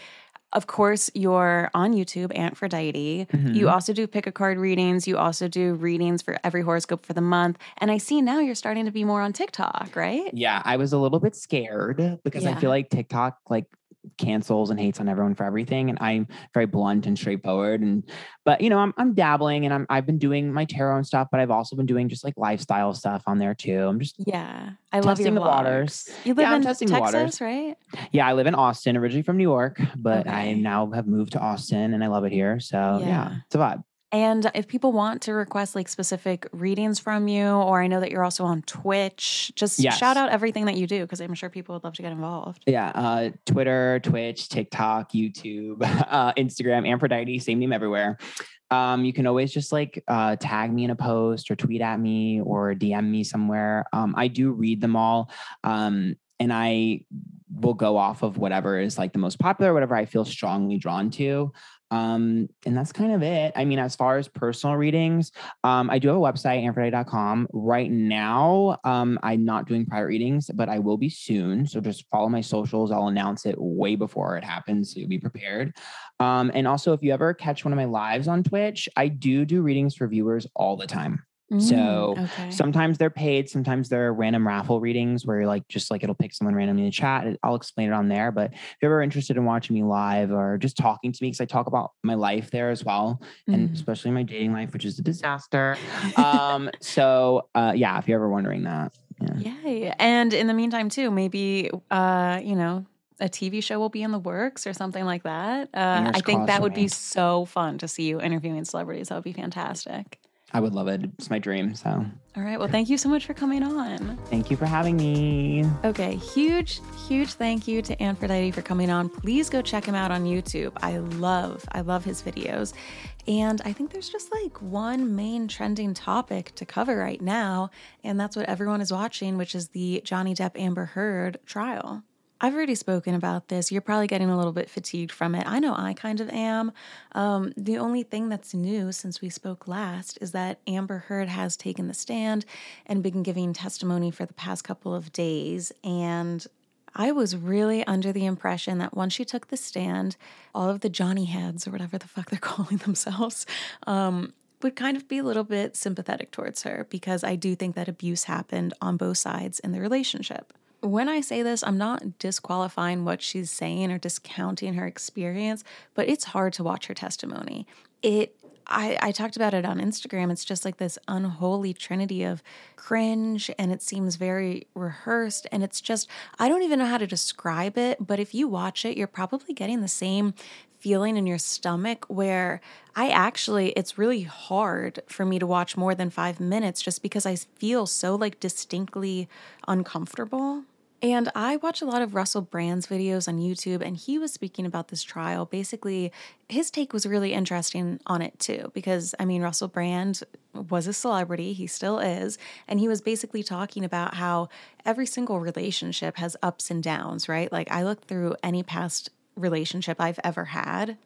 of course, you're on YouTube, Antphrodite. Mm-hmm. You also do pick a card readings. You also do readings for every horoscope for the month. And I see now you're starting to be more on TikTok, right? Yeah, I was a little bit scared because yeah. I feel like TikTok, like cancels and hates on everyone for everything and i'm very blunt and straightforward and but you know i'm, I'm dabbling and I'm, i've been doing my tarot and stuff but i've also been doing just like lifestyle stuff on there too. I'm just yeah i love your the waters. you live yeah, in texas the waters. right? Yeah i live in austin originally from new york but okay. i now have moved to austin and i love it here so yeah, yeah. it's a vibe and if people want to request like specific readings from you, or I know that you're also on Twitch, just yes. shout out everything that you do because I'm sure people would love to get involved. Yeah. Uh, Twitter, Twitch, TikTok, YouTube, uh, Instagram, Antphrodite, same name everywhere. Um, you can always just like uh, tag me in a post or tweet at me or DM me somewhere. Um, I do read them all. Um, and I will go off of whatever is like the most popular, whatever I feel strongly drawn to. Um, and that's kind of it. I mean, as far as personal readings, um, I do have a website, antphrodite.com. Right now, um, I'm not doing private readings, but I will be soon. So just follow my socials. I'll announce it way before it happens. So you'll be prepared. Um, and also, if you ever catch one of my lives on Twitch, I do do readings for viewers all the time. Mm, so okay. sometimes they're paid, sometimes they're random raffle readings where you're like just like it'll pick someone randomly in the chat. I'll explain it on there. But if you're ever interested in watching me live or just talking to me, because I talk about my life there as well, mm. and especially my dating life, which is a disaster. um, so uh, yeah, if you're ever wondering that. Yeah. yeah. And in the meantime, too, maybe uh, you know, a TV show will be in the works or something like that. Uh, I think that would be so fun to see you interviewing celebrities. That would be fantastic. I would love it. It's my dream. So, all right. Well, thank you so much for coming on. Thank you for having me. Okay. Huge, huge thank you to Antphrodite for coming on. Please go check him out on YouTube. I love, I love his videos. And I think there's just like one main trending topic to cover right now. And that's what everyone is watching, which is the Johnny Depp Amber Heard trial. I've already spoken about this. You're probably getting a little bit fatigued from it. I know I kind of am. Um, the only thing that's new since we spoke last is that Amber Heard has taken the stand and been giving testimony for the past couple of days. And I was really under the impression that once she took the stand, all of the Johnny heads, or whatever the fuck they're calling themselves, um, would kind of be a little bit sympathetic towards her because I do think that abuse happened on both sides in the relationship when I say this, I'm not disqualifying what she's saying or discounting her experience, but it's hard to watch her testimony. It I, I talked about it on Instagram. It's just like this unholy trinity of cringe, and it seems very rehearsed. And it's just, I don't even know how to describe it, but if you watch it, you're probably getting the same feeling in your stomach where I actually, it's really hard for me to watch more than five minutes just because I feel so like distinctly uncomfortable. And I watch a lot of Russell Brand's videos on YouTube, and he was speaking about this trial. Basically, his take was really interesting on it too, because I mean, Russell Brand was a celebrity, he still is. And he was basically talking about how every single relationship has ups and downs, right? Like, I look through any past relationship I've ever had.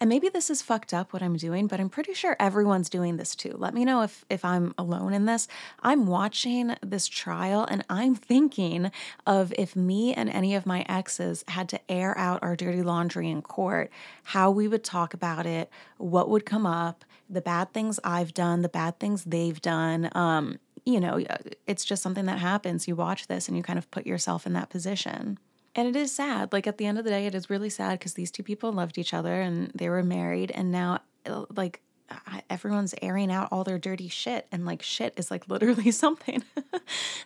And maybe this is fucked up what I'm doing, but I'm pretty sure everyone's doing this too. Let me know if if I'm alone in this. I'm watching this trial and I'm thinking of if me and any of my exes had to air out our dirty laundry in court, how we would talk about it, what would come up, the bad things I've done, the bad things they've done. Um, you know, it's just something that happens. You watch this and you kind of put yourself in that position. And it is sad. Like at the end of the day, it is really sad because these two people loved each other and they were married. And now, uh, like, everyone's airing out all their dirty shit. And like, shit is like literally something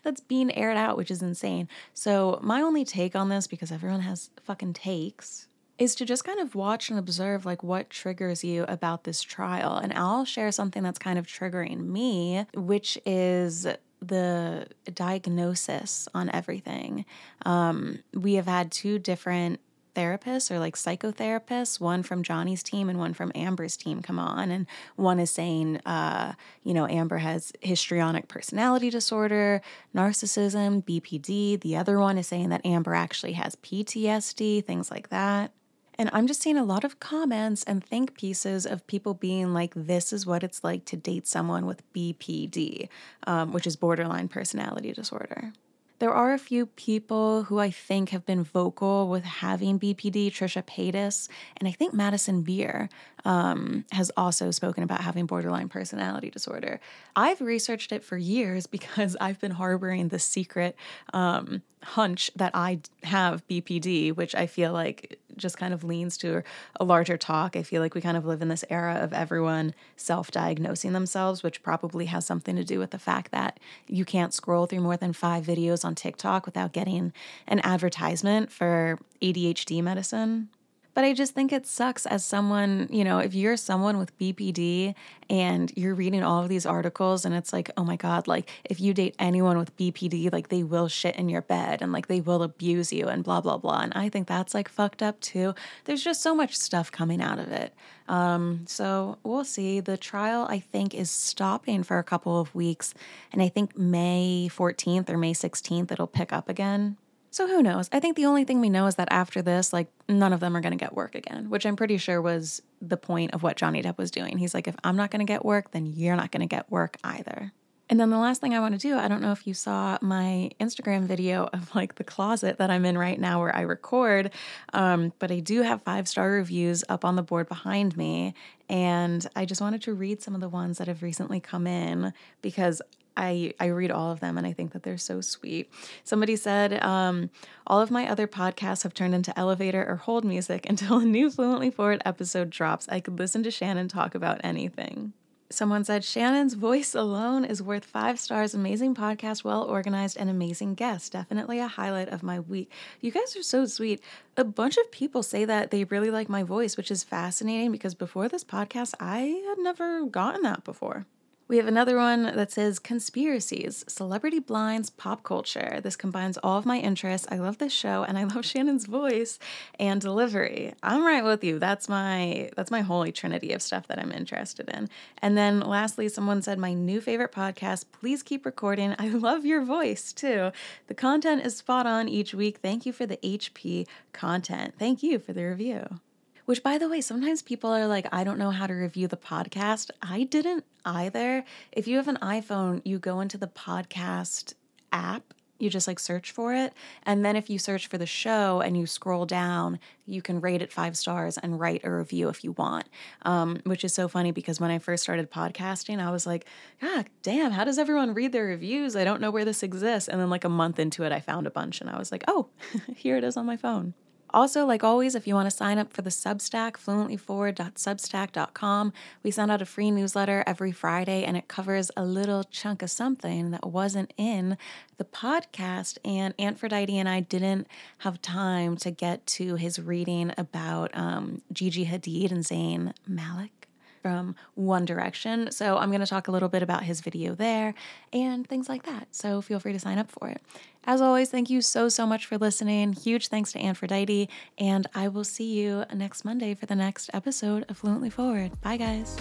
that's being aired out, which is insane. So, my only take on this, because everyone has fucking takes, is to just kind of watch and observe like what triggers you about this trial. And I'll share something that's kind of triggering me, which is the diagnosis on everything. Um, we have had two different therapists or like psychotherapists, one from Johnny's team and one from Amber's team come on. And one is saying, uh, you know, Amber has histrionic personality disorder, narcissism, BPD. The other one is saying that Amber actually has PTSD, things like that. And I'm just seeing a lot of comments and think pieces of people being like, this is what it's like to date someone with BPD, um, which is borderline personality disorder. There are a few people who I think have been vocal with having BPD, Trisha Paytas, and I think Madison Beer um, has also spoken about having borderline personality disorder. I've researched it for years because I've been harboring the secret um, hunch that I have BPD, which I feel like just kind of leans to a larger talk. I feel like we kind of live in this era of everyone self diagnosing themselves, which probably has something to do with the fact that you can't scroll through more than five videos on TikTok without getting an advertisement for ADHD medicine. But I just think it sucks as someone, you know, if you're someone with BPD and you're reading all of these articles and it's like, oh my God, like if you date anyone with BPD, like they will shit in your bed and like they will abuse you and blah, blah, blah. And I think that's like fucked up too. There's just so much stuff coming out of it. Um, so we'll see. The trial, I think, is stopping for a couple of weeks. And I think May 14th or May 16th, it'll pick up again. So who knows? I think the only thing we know is that after this, like none of them are going to get work again, which I'm pretty sure was the point of what Johnny Depp was doing. He's like, if I'm not going to get work, then you're not going to get work either. And then the last thing I want to do, I don't know if you saw my Instagram video of like the closet that I'm in right now where I record, um, but I do have five star reviews up on the board behind me. And I just wanted to read some of the ones that have recently come in because I, I read all of them and I think that they're so sweet. Somebody said, um, All of my other podcasts have turned into elevator or hold music until a new Fluently Forward episode drops. I could listen to Shannon talk about anything. Someone said, Shannon's voice alone is worth five stars. Amazing podcast, well organized, and amazing guest. Definitely a highlight of my week. You guys are so sweet. A bunch of people say that they really like my voice, which is fascinating because before this podcast, I had never gotten that before. We have another one that says conspiracies, celebrity blinds, pop culture. This combines all of my interests. I love this show and I love Shannon's voice and delivery. I'm right with you. That's my that's my holy trinity of stuff that I'm interested in. And then lastly, someone said my new favorite podcast, please keep recording. I love your voice too. The content is spot on each week. Thank you for the HP content. Thank you for the review. Which, by the way, sometimes people are like, I don't know how to review the podcast. I didn't either. If you have an iPhone, you go into the podcast app, you just like search for it. And then if you search for the show and you scroll down, you can rate it five stars and write a review if you want. Um, which is so funny because when I first started podcasting, I was like, God damn, how does everyone read their reviews? I don't know where this exists. And then like a month into it, I found a bunch and I was like, oh, here it is on my phone. Also, like always, if you want to sign up for the Substack, fluentlyforward.substack.com, we send out a free newsletter every Friday and it covers a little chunk of something that wasn't in the podcast. And Antphrodite and I didn't have time to get to his reading about um, Gigi Hadid and Zayn Malik from One Direction. So I'm going to talk a little bit about his video there and things like that. So feel free to sign up for it. As always, thank you so, so much for listening. Huge thanks to Antphrodite. And I will see you next Monday for the next episode of Fluently Forward. Bye, guys.